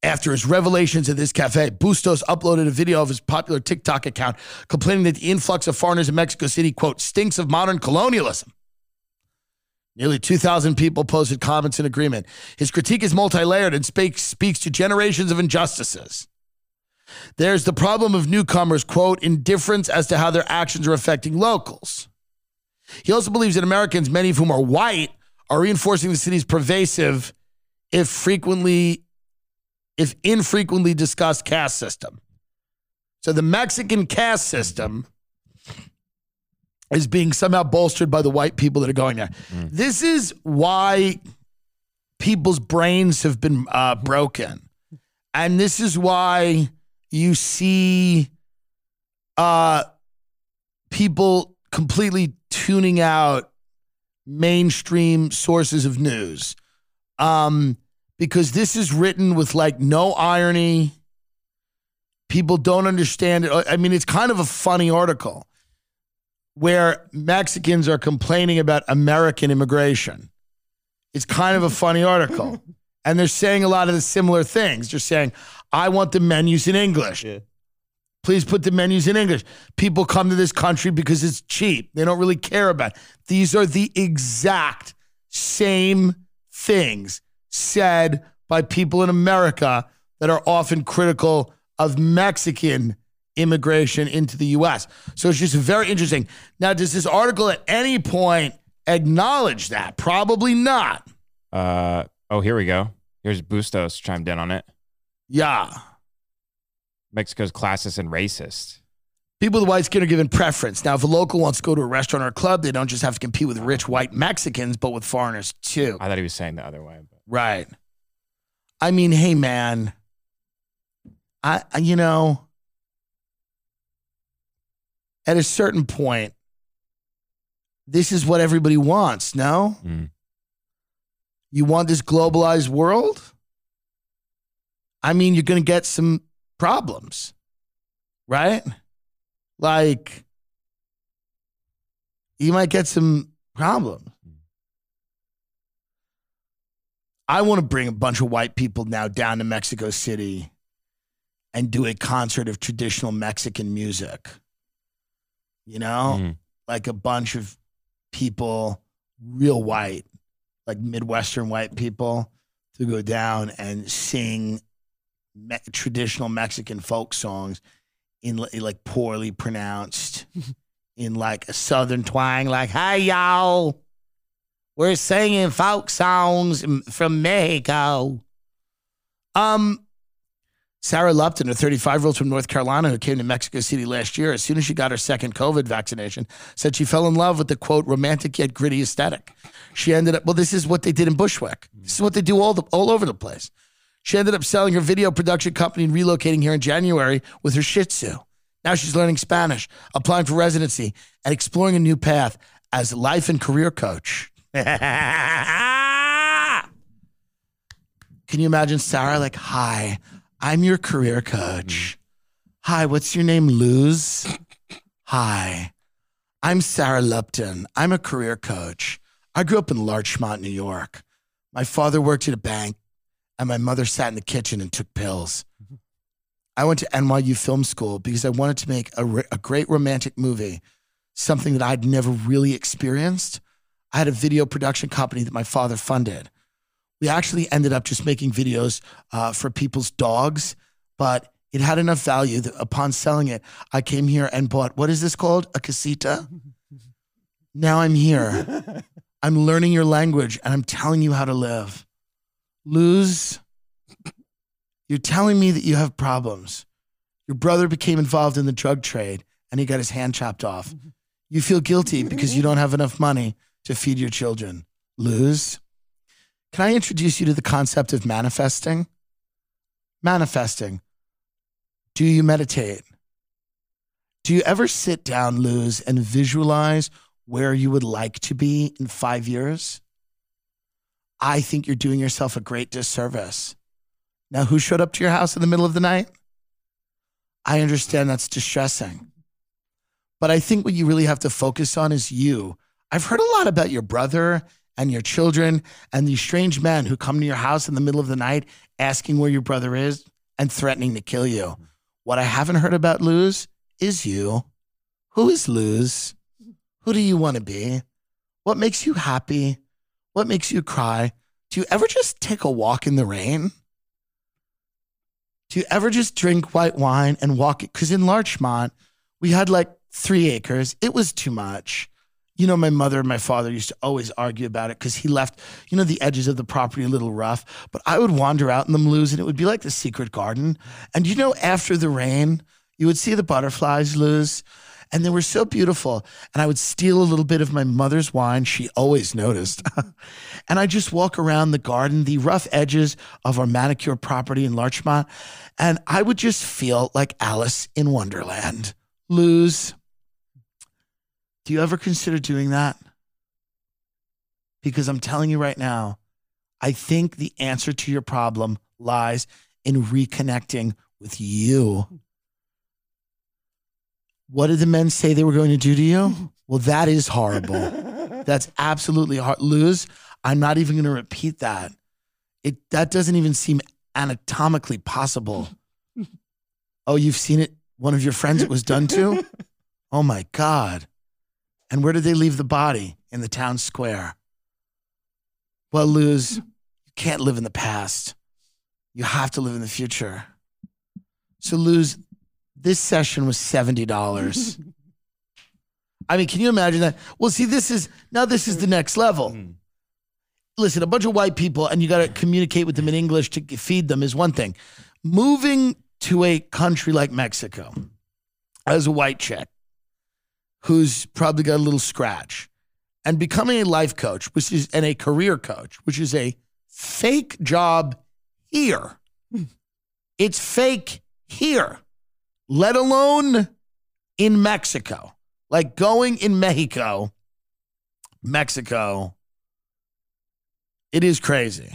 After his revelations at this cafe, Bustos uploaded a video of his popular TikTok account complaining that the influx of foreigners in Mexico City, quote, stinks of modern colonialism. Nearly 2,000 people posted comments in agreement. His critique is multi layered and speaks, speaks to generations of injustices. There's the problem of newcomers, quote, indifference as to how their actions are affecting locals. He also believes that Americans, many of whom are white, are reinforcing the city's pervasive, if frequently, if infrequently discussed caste system. So the Mexican caste system is being somehow bolstered by the white people that are going there. Mm. This is why people's brains have been uh, broken. And this is why you see uh, people completely tuning out mainstream sources of news. Um, because this is written with like no irony. People don't understand it. I mean, it's kind of a funny article where Mexicans are complaining about American immigration. It's kind of a funny article. And they're saying a lot of the similar things. They're saying, I want the menus in English. Yeah. Please put the menus in English. People come to this country because it's cheap. They don't really care about. It. These are the exact same things said by people in America that are often critical of Mexican immigration into the US. So it's just very interesting. Now, does this article at any point acknowledge that? Probably not. Uh, oh, here we go. Here's Bustos chimed in on it. Yeah. Mexico's classist and racist. People with white skin are given preference. Now, if a local wants to go to a restaurant or a club, they don't just have to compete with rich white Mexicans, but with foreigners too. I thought he was saying the other way. But. Right. I mean, hey, man, I, I- you know, at a certain point, this is what everybody wants, no? Mm. You want this globalized world? I mean, you're going to get some problems, right? Like, you might get some problems. I want to bring a bunch of white people now down to Mexico City and do a concert of traditional Mexican music. You know, Mm. like a bunch of people, real white, like Midwestern white people, to go down and sing me- traditional Mexican folk songs in like poorly pronounced, in like a southern twang, like "Hey y'all, we're singing folk songs from Mexico." Um, Sarah Lupton, a 35 year old from North Carolina who came to Mexico City last year, as soon as she got her second COVID vaccination, said she fell in love with the quote romantic yet gritty aesthetic. She ended up, well, this is what they did in Bushwick. This is what they do all the, all over the place. She ended up selling her video production company and relocating here in January with her Shih Tzu. Now she's learning Spanish, applying for residency, and exploring a new path as life and career coach. Can you imagine Sarah like, hi, I'm your career coach. Hi, what's your name, Luz? Hi, I'm Sarah Lupton. I'm a career coach. I grew up in Larchmont, New York. My father worked at a bank, and my mother sat in the kitchen and took pills. I went to NYU Film School because I wanted to make a, re- a great romantic movie, something that I'd never really experienced. I had a video production company that my father funded. We actually ended up just making videos uh, for people's dogs, but it had enough value that upon selling it, I came here and bought what is this called? A casita? Now I'm here. I'm learning your language and I'm telling you how to live. Luz. You're telling me that you have problems. Your brother became involved in the drug trade and he got his hand chopped off. You feel guilty because you don't have enough money to feed your children. Luz. Can I introduce you to the concept of manifesting? Manifesting. Do you meditate? Do you ever sit down, Luz, and visualize where you would like to be in five years? I think you're doing yourself a great disservice. Now, who showed up to your house in the middle of the night? I understand that's distressing. But I think what you really have to focus on is you. I've heard a lot about your brother and your children and these strange men who come to your house in the middle of the night asking where your brother is and threatening to kill you. Mm-hmm. What I haven't heard about Luz is you. Who is Luz? Who do you want to be? What makes you happy? What makes you cry? Do you ever just take a walk in the rain? Do you ever just drink white wine and walk? Because in Larchmont, we had like three acres. It was too much. You know, my mother and my father used to always argue about it because he left, you know, the edges of the property a little rough. But I would wander out in the Luz and it would be like the secret garden. And you know, after the rain, you would see the butterflies Luz and they were so beautiful. And I would steal a little bit of my mother's wine. She always noticed. and I just walk around the garden, the rough edges of our manicure property in Larchmont. And I would just feel like Alice in Wonderland. Luz. Do you ever consider doing that? Because I'm telling you right now, I think the answer to your problem lies in reconnecting with you. What did the men say they were going to do to you? Well, that is horrible. That's absolutely hard. Luz. I'm not even going to repeat that. It that doesn't even seem anatomically possible. Oh, you've seen it. One of your friends it was done to. Oh my God. And where did they leave the body? In the town square. Well, Luz, you can't live in the past. You have to live in the future. So, Luz, this session was $70. I mean, can you imagine that? Well, see, this is now this is the next level. Hmm. Listen, a bunch of white people, and you got to communicate with them in English to feed them is one thing. Moving to a country like Mexico as a white chick who's probably got a little scratch and becoming a life coach, which is and a career coach, which is a fake job here. Hmm. It's fake here, let alone in Mexico. Like going in Mexico, Mexico, it is crazy.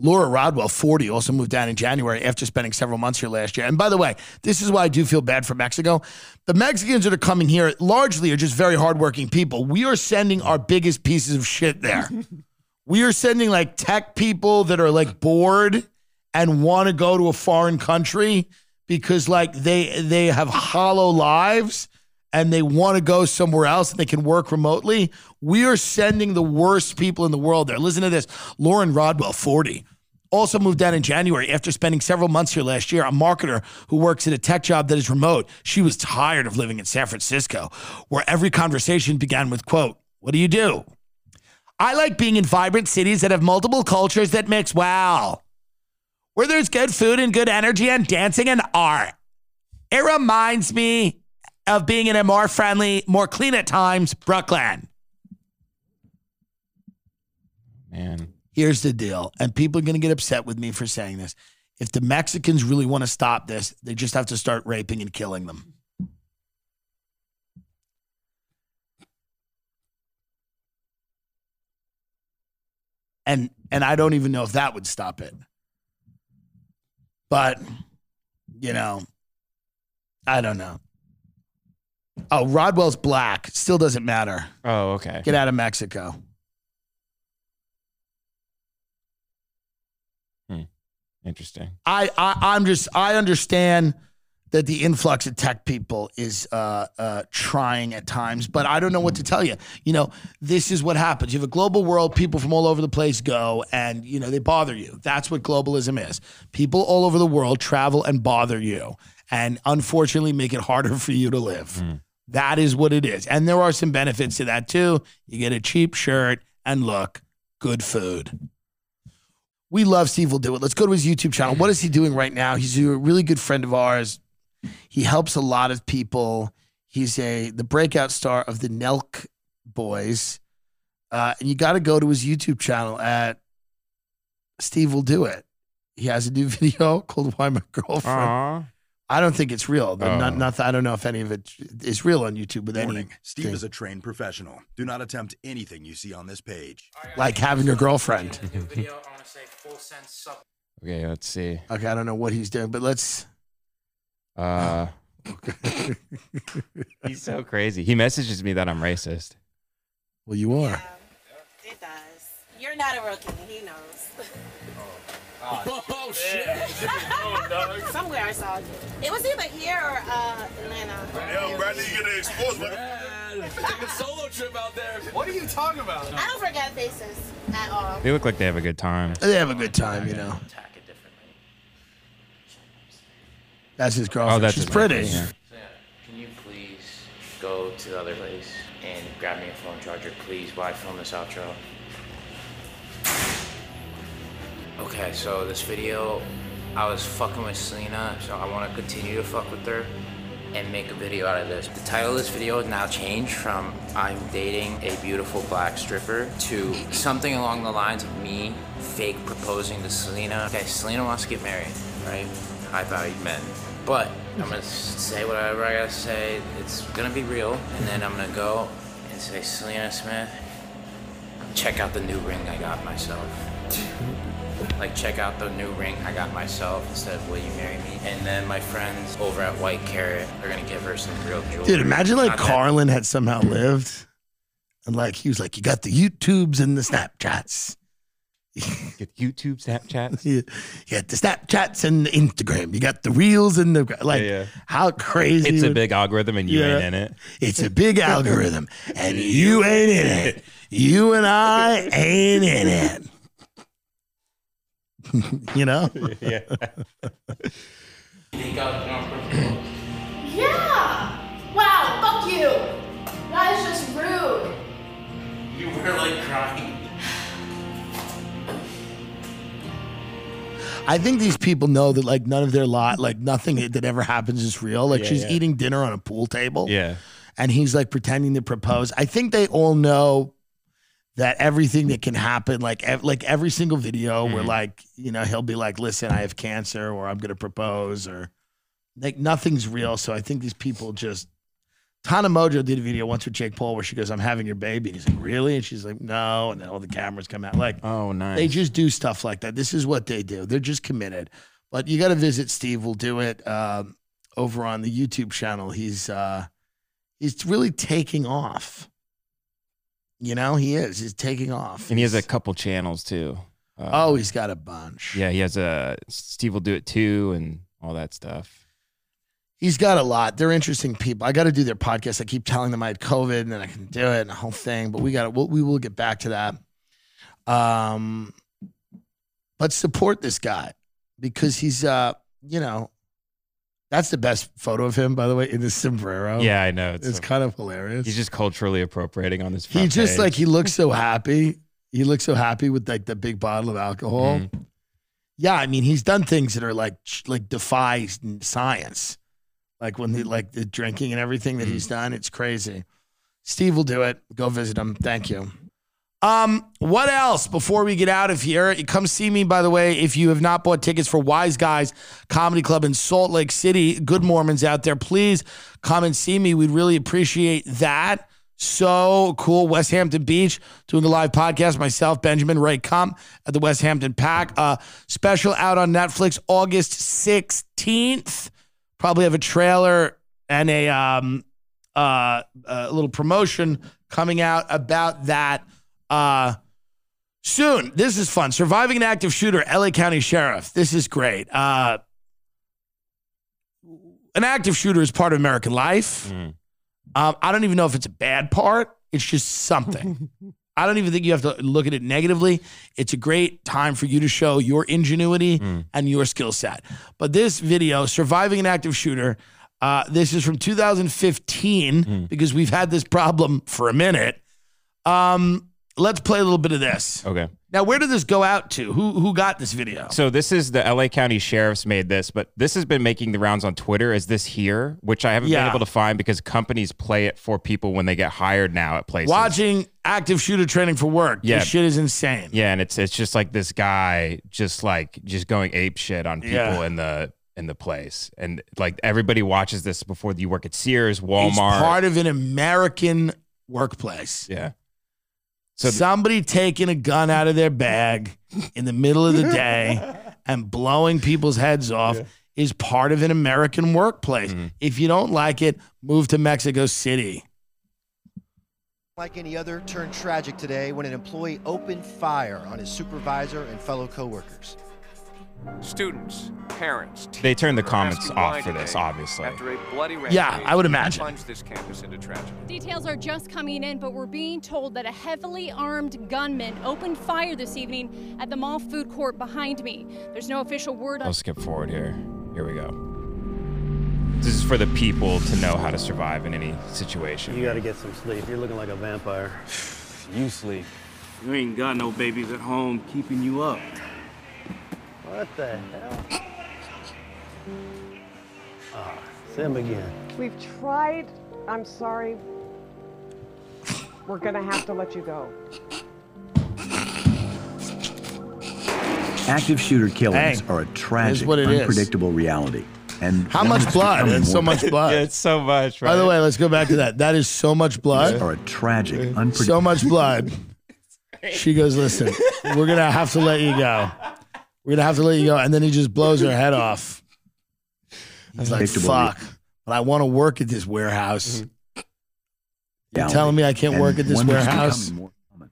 Laura Rodwell, 40, also moved down in January after spending several months here last year. And by the way, this is why I do feel bad for Mexico. The Mexicans that are coming here largely are just very hardworking people. We are sending our biggest pieces of shit there. we are sending like tech people that are like bored and want to go to a foreign country because like they they have hollow lives and they want to go somewhere else and they can work remotely. We are sending the worst people in the world there. Listen to this. Lauren Rodwell, 40 also moved down in January after spending several months here last year. A marketer who works at a tech job that is remote. She was tired of living in San Francisco, where every conversation began with, quote, What do you do? I like being in vibrant cities that have multiple cultures that mix well, where there's good food and good energy and dancing and art. It reminds me of being in a more friendly, more clean at times Brooklyn. Man. Here's the deal, and people are going to get upset with me for saying this. If the Mexicans really want to stop this, they just have to start raping and killing them. And and I don't even know if that would stop it. But you know, I don't know. Oh, Rodwell's black. Still doesn't matter. Oh, okay. Get out of Mexico. Interesting. I, I I'm just I understand that the influx of tech people is uh, uh, trying at times, but I don't know what to tell you. You know, this is what happens. You have a global world, people from all over the place go, and you know they bother you. That's what globalism is. People all over the world travel and bother you, and unfortunately make it harder for you to live. That is what it is, and there are some benefits to that too. You get a cheap shirt and look good food. We love SteveWillDoIt. Let's go to his YouTube channel. What is he doing right now? He's a really good friend of ours. He helps a lot of people. He's a the breakout star of the Nelk Boys. Uh, and you got to go to his YouTube channel at SteveWillDoIt. He has a new video called "Why My Girlfriend." Aw. I don't think it's real. The- Not, Oh. not, I don't know if any of it is real on YouTube with any Warning. Steve thing. is a trained professional. Do not attempt anything you see on this page. like having your girlfriend. video, I say full sub. Okay, let's see. Okay, I don't know what he's doing, but let's. Uh, he's so crazy. He messages me that I'm racist. Well, you are. It does. You're not a rookie. He knows. Oh shit! Somewhere I saw it. It was either here or uh, Atlanta. Yo, Bradley, you gonna expose me? Take a solo trip out there. What are you talking about? I don't forget faces at all. They look like they have a good time. They have a good time, you know. Attack it differently. That's his girlfriend. Oh, that's She's his pretty. wife, yeah, can you please go to the other place and grab me a phone charger, please, while I film this outro? Okay, so this video, I was fucking with Selena, so I want to continue to fuck with her and make a video out of this. The title of this video has now changed from I'm dating a beautiful black stripper to something along the lines of me fake proposing to Selena. Okay, Selena wants to get married, right? High valued men. But I'm gonna say whatever I gotta say. It's gonna be real, and then I'm gonna go and say, Selena Smith, check out the new ring I got myself. Like, check out the new ring I got myself instead of will you marry me? And then my friends over at White Carrot are gonna give her some real jewelry. Dude, imagine like Not that- Carlin had somehow lived, and like he was like, you got the YouTubes and the Snapchats. Get YouTube, Snapchat. You you got the Snapchats and the Instagram. You got the reels and the like. Yeah, yeah. How crazy! It's a big algorithm and you Yeah. ain't in it. It's a big algorithm, and you ain't in it. You and I ain't in it. you know? Yeah. Think I was more personal. Yeah! Wow, fuck you! That is just rude. You were like crying. I think these people know that like none of their lot, like nothing that ever happens is real. Like Yeah, she's yeah. eating dinner on a pool table. Yeah. and he's like pretending to propose. I think they all know that everything that can happen, like ev- like every single video where Mhm. like you know he'll be like, "Listen, I have cancer," or "I'm gonna propose," or like nothing's real. So I think these people just. Tana Mongeau did a video once with Jake Paul where she goes, "I'm having your baby," and he's like, "Really?" And she's like, "No," and then all the cameras come out. Like Oh, nice. they just do stuff like that. This is what they do. They're just committed. But you got to visit Steve. We'll do it um, over on the YouTube channel. He's uh, he's really taking off. You know, he is. He's taking off. and he has a couple channels too. Uh, oh, he's got a bunch. yeah, he has a SteveWillDoIt too, and all that stuff. He's got a lot. They're interesting people. I got to do their podcast. I keep telling them I had COVID and then I can do it and the whole thing. But we got to. We'll, we will get back to that. Um, but support this guy because he's uh, you know, that's the best photo of him, by the way, in the sombrero. Yeah, I know. It's, it's so- kind of hilarious. he's just culturally appropriating on this. he just page. like he looks so happy. He looks so happy with like the big bottle of alcohol. Mhm. Yeah, I mean, he's done things that are like like defy science, like when he like the drinking and everything that he's done. It's crazy. SteveWillDoIt. Go visit him. Thank you. Um, what else before we get out of here? Come see me, by the way, if you have not bought tickets for Wise Guys Comedy Club in Salt Lake City. Good Mormons out there, please come and see me. We'd really appreciate that. So cool. Westhampton Beach doing a live podcast. Myself, Benjamin Ray Kump at the West Hampton Pack. Uh, special out on Netflix August 16th. Probably have a trailer and a um uh a little promotion coming out about that uh soon. This is fun. Surviving an active shooter, LA County Sheriff. This is great. Uh an active shooter is part of American life. Mhm. Um, I don't even know if it's a bad part. It's just something. I don't even think you have to look at it negatively. It's a great time for you to show your ingenuity Mm. and your skill set. But this video, surviving an active shooter, uh, this is from 2015 Mm. because we've had this problem for a minute. Um, let's play a little bit of this. Okay. Now, where did this go out to? Who who got this video? So this is the LA County Sheriff's made this, but this has been making the rounds on Twitter. Is this here? Which I haven't Yeah. been able to find because companies play it for people when they get hired now at places. Watching active shooter training for work. Yeah. This shit is insane. Yeah, and it's it's just like this guy just like just going ape shit on people Yeah. in the in the place. And like everybody watches this before you work at Sears, It's Walmart. part of an American workplace. yeah. So th- Somebody taking a gun out of their bag in the middle of the day and blowing people's heads off is part of an American workplace. Mm-hmm. If you don't like it, move to Mexico City. Like any other, turned tragic today when an employee opened fire on his supervisor and fellow coworkers. Students, parents, They turned the comments off for this, obviously. After a bloody Yeah, I would imagine. plunged this campus into tragedy. Details are just coming in, but we're being told that a heavily armed gunman opened fire this evening at the mall food court behind me. There's no official word on I'll skip forward here. Here we go. This is for the people to know how to survive in any situation. You gotta get some sleep. You're looking like a vampire. You sleep. You ain't got no babies at home keeping you up. What the hell? Ah, Sim again. We've tried. I'm sorry. We're gonna have to let you go. Active shooter killings Hey, are a tragic, what it is. unpredictable reality. And How much blood? becoming It's so much blood. Yeah, it's so much. Right? By the way, let's go back to that. That is so much blood. Are a tragic, unpredictable. So much blood. She goes, listen, we're gonna have to let you go. We're gonna have to let you go, and then he just blows her head off. He's like, fuck, but I want to work at this warehouse. Mm-hmm. You're Yeah. telling me I can't work at this warehouse? becoming more common.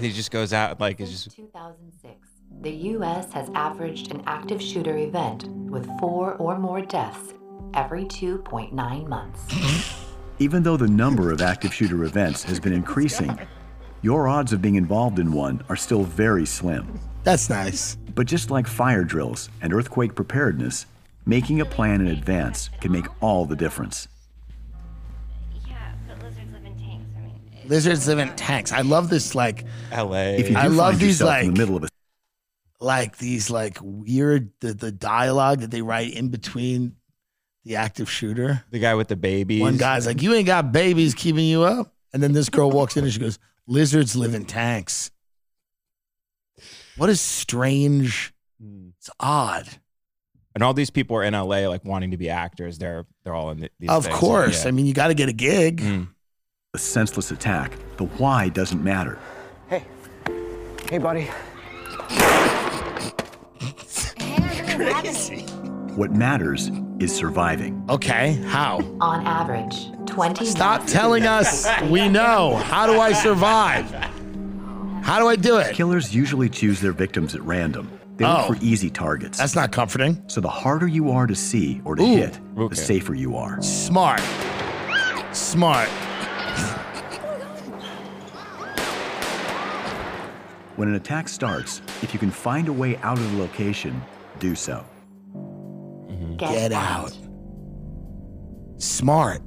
he just goes out like it's just 2006, the U.S. has averaged an active shooter event with four or more deaths every 2.9 months. Even though the number of active shooter events has been increasing, your odds of being involved in one are still very slim. That's nice. But just like fire drills and earthquake preparedness, making a plan in advance can make all the difference. Yeah, but lizards live in tanks. I mean, lizards live in tanks. I love this. Like, L.A. If you do I love find these yourself like in the middle of a like these like weird the the dialogue that they write in between the active shooter. the guy with the babies. One guy's like, "You ain't got babies keeping you up," and then this girl walks in and she goes, "Lizards live in tanks." What is strange? It's odd. and all these people are in L.A. like wanting to be actors. They're they're all in th- these. of things. course. Yeah. I mean, you got to get a gig. Mm. a senseless attack, the why doesn't matter. Hey. Hey, buddy. Crazy. What matters is surviving. Okay, how? On average, 20 Stop telling us. We know. How do I survive? How do I do it? Killers usually choose their victims at random. They Oh. look for easy targets. That's not comforting. So the harder you are to see or to Ooh. hit, Okay. the safer you are. Smart. Smart. When an attack starts, if you can find a way out of the location, do so. Get out. Smart.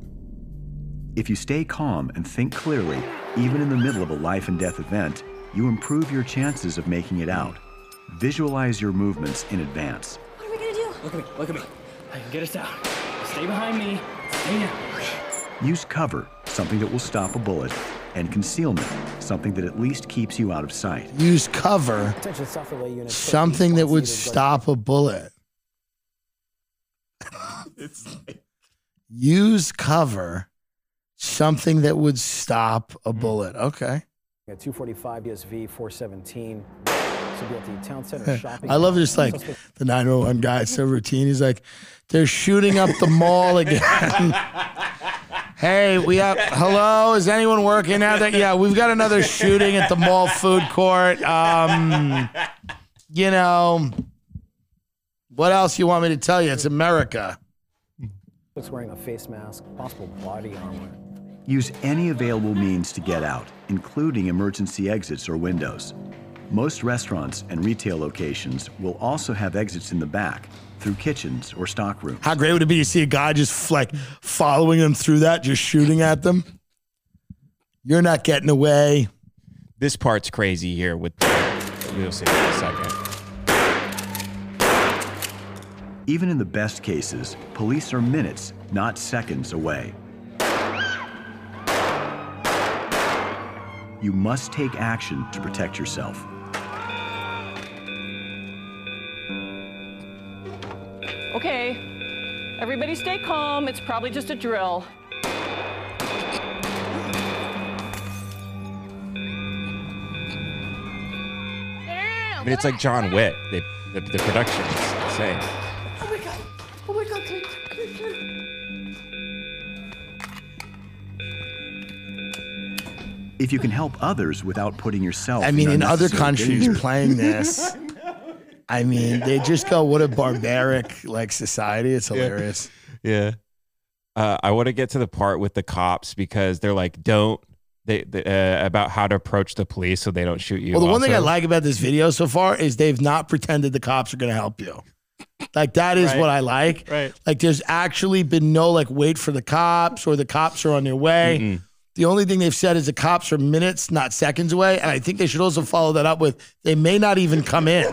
If you stay calm and think clearly, even in the middle of a life and death event, you improve your chances of making it out. Visualize your movements in advance. What are we gonna do? Look at me, look at me. I can get us out. Stay behind me. Stay here. Use cover, something that will stop a bullet, and concealment, something that at least keeps you out of sight. Use cover. Attention soft relay units. Something that would stop a bullet. Use cover. Something that would stop a bullet. Okay. At 245 DSV 417. This will be at the town center shopping. I love just like the 911 guy, It's so routine. He's like, they're shooting up the mall again. hey, we have, hello, is anyone working out there? Yeah, we've got another shooting at the mall food court. Um, you know, what else you want me to tell you? It's America. Looks wearing a face mask, possible body armor. Use any available means to get out, including emergency exits or windows. Most restaurants and retail locations will also have exits in the back through kitchens or stockrooms. How great would it be to see a guy just like following them through that, just shooting at them? You're not getting away. This part's crazy here. With we'll see in a second. Even in the best cases, police are minutes, not seconds away. You must take action to protect yourself. Okay, everybody stay calm. It's probably just a drill. I mean, it's like John Wick. They, the, the production is insane. If you can help others without putting yourself I mean, in other countries danger- playing this, I mean, they just go, what a barbaric like society. It's hilarious. Yeah. Uh, I want to get to the part with the cops because they're like, don't they, they uh, about how to approach the police so they don't shoot you. Well, the one thing I like about this video so far is they've not pretended the cops are going to help you. Like that is Right. what I like. Right. Like there's actually been no like wait for the cops or the cops are on their way. Mm-mm. The only thing they've said is the cops are minutes, not seconds away. And I think they should also follow that up with they may not even come in.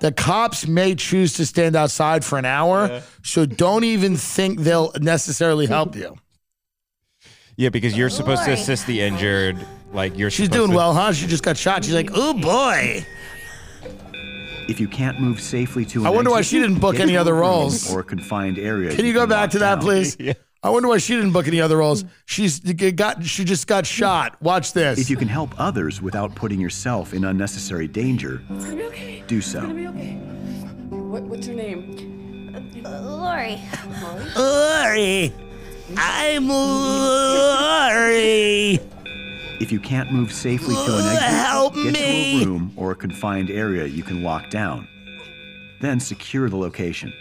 the cops may choose to stand outside for an hour. So don't even think they'll necessarily help you. Yeah, because you're supposed to assist the injured. Like you're. She's doing to- well, huh? She just got shot. She's like, oh boy. If you can't move safely to an I wonder why she didn't book any other roles. or confined area. Can you go back to that, please? Yeah. I wonder why she didn't book any other roles. She's got. She just got shot. Watch this. If you can help others without putting yourself in unnecessary danger, It's gonna be okay. do It's so. gonna be okay. What, what's your name? Lori. Lori. I'm Lori. If you can't move safely to an exit, Help get to a room or a confined area you can lock down. Then secure the location.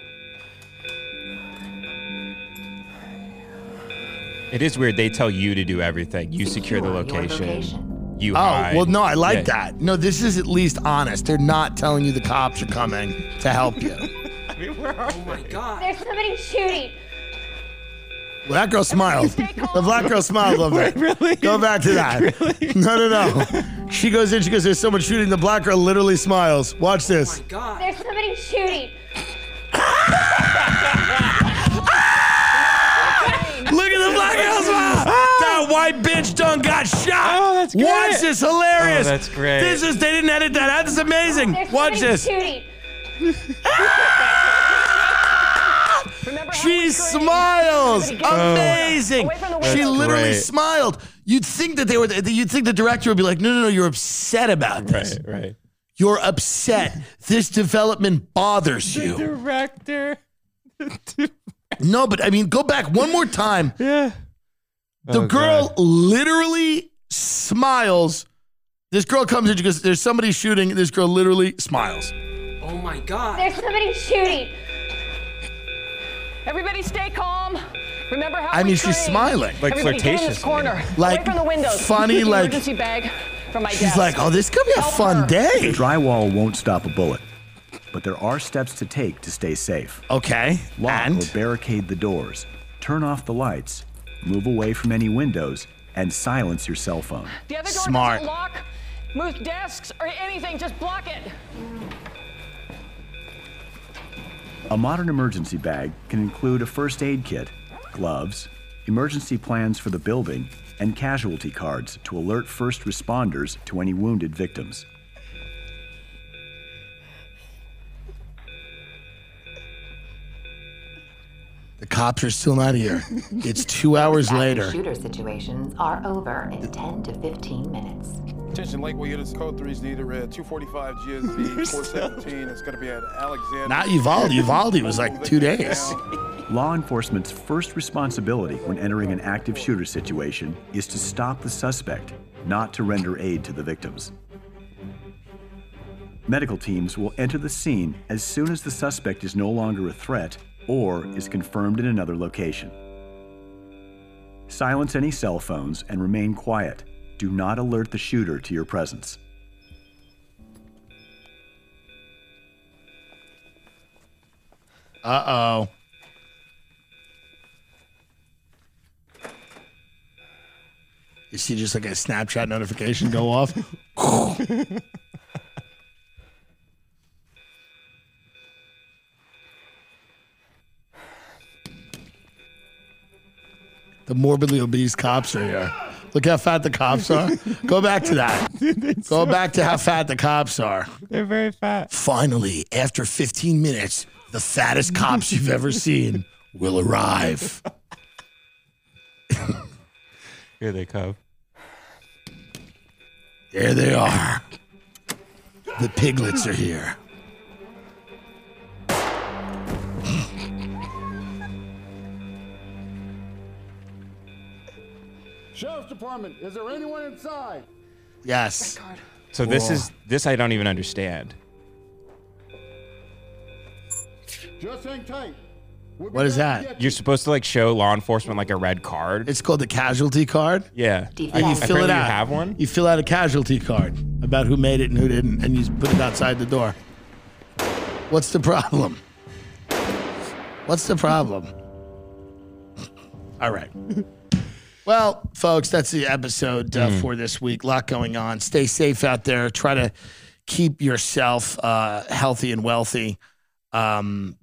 It is weird. They tell you to do everything. You secure, the Secure your location. location. You Oh hide. well, no, I like Yeah. that. No, this is at least honest. They're not telling you the cops are coming to help you. Oh my god. There's somebody shooting. Well, that girl smiled. The black girl smiled a little bit. Really? Go back to that. Really? No, no, no. She goes in. She goes. There's someone shooting. The black girl literally smiles. Watch this. Oh my god. There's somebody shooting. Look at the black girl smile. That ah! white bitch done got shot. Oh, that's great. Watch this. Hilarious. Oh, that's great. This is. They didn't edit that. out. This is amazing. There's Watch this. Ah! Remember She smiles. Everybody get in oh. the corner. Amazing. Away from the She literally great. smiled. You'd think that they were. You'd think the director would be like, "No, no, no. You're upset about this. Right, right. You're upset. This development bothers you." Director. No, but I mean, go back one more time. Yeah. The Oh, girl God. literally smiles. This girl comes in. She goes, "There's somebody shooting." This girl literally smiles. Oh my god. There's somebody shooting. Everybody stay calm. Remember how I we mean, she's trained. smiling. Like Everybody get in this corner. Like, Away from the windows. funny, like- emergency bag from my She's desk. like, "Oh, this could be a fun her. day." Drywall won't stop a bullet, but there are steps to take to stay safe. Okay, Lock and or barricade the doors, turn off the lights, move away from any windows, and silence your cell phone. The other door Smart. doesn't lock. Move desks or anything. Just block it. A modern emergency bag can include a first aid kit, gloves, emergency plans for the building, and casualty cards to alert first responders to any wounded victims. The cops are still not here. It's two hours Active later. Shooter situations are over in 10 to 15 minutes. Attention Lakeway units, code 3 is needed, red 245 GSV 417. It's going to be at Alexander. Not Uvalde. Uvalde was like two days. Law enforcement's first responsibility when entering an active shooter situation is to stop the suspect, not to render aid to the victims. Medical teams will enter the scene as soon as the suspect is no longer a threat or is confirmed in another location. Silence any cell phones and remain quiet. Do not alert the shooter to your presence. Uh oh. You see just like a Snapchat notification go off. the morbidly obese cops are here. Look how fat the cops are. Go back to that. Go back to how fat the cops are. They're very fat. Finally, after 15 minutes, the fattest cops you've ever seen will arrive. Here they come. There they are. The piglets are here. Sheriff's Department, is there anyone inside? Yes. So this Whoa. is this I don't even understand. Just hang tight. We'll What is that? get You're supposed to like show law enforcement like a red card. It's called the casualty card. Yeah. And you I- fill it out. You have one. You fill out a casualty card about who made it and who didn't, and you put it outside the door. What's the problem? What's the problem? All right. Well, folks, that's the episode uh, Mm. for this week. A lot going on. Stay safe out there. Try to keep yourself uh, healthy and wealthy. Um,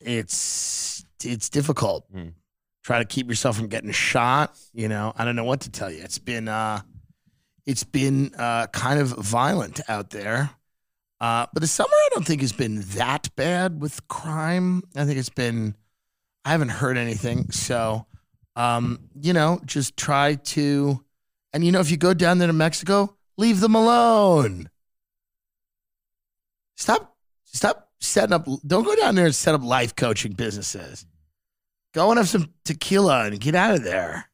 it's it's difficult. Mm. Try to keep yourself from getting shot. You know, I don't know what to tell you. It's been uh, it's been uh, kind of violent out there. Uh, but the summer, I don't think has been that bad with crime. I think it's been, I haven't heard anything. So, um, you know, just try to, and you know, if you go down there to Mexico, leave them alone. Stop, stop setting up, don't go down there and set up life coaching businesses. Go and have some tequila and get out of there.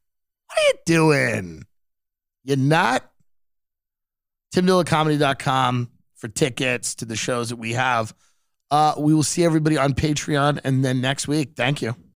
What are you doing? You're not? TimDillonComedy.com for tickets to the shows that we have. Uh, we will see everybody on Patreon and then next week. Thank you.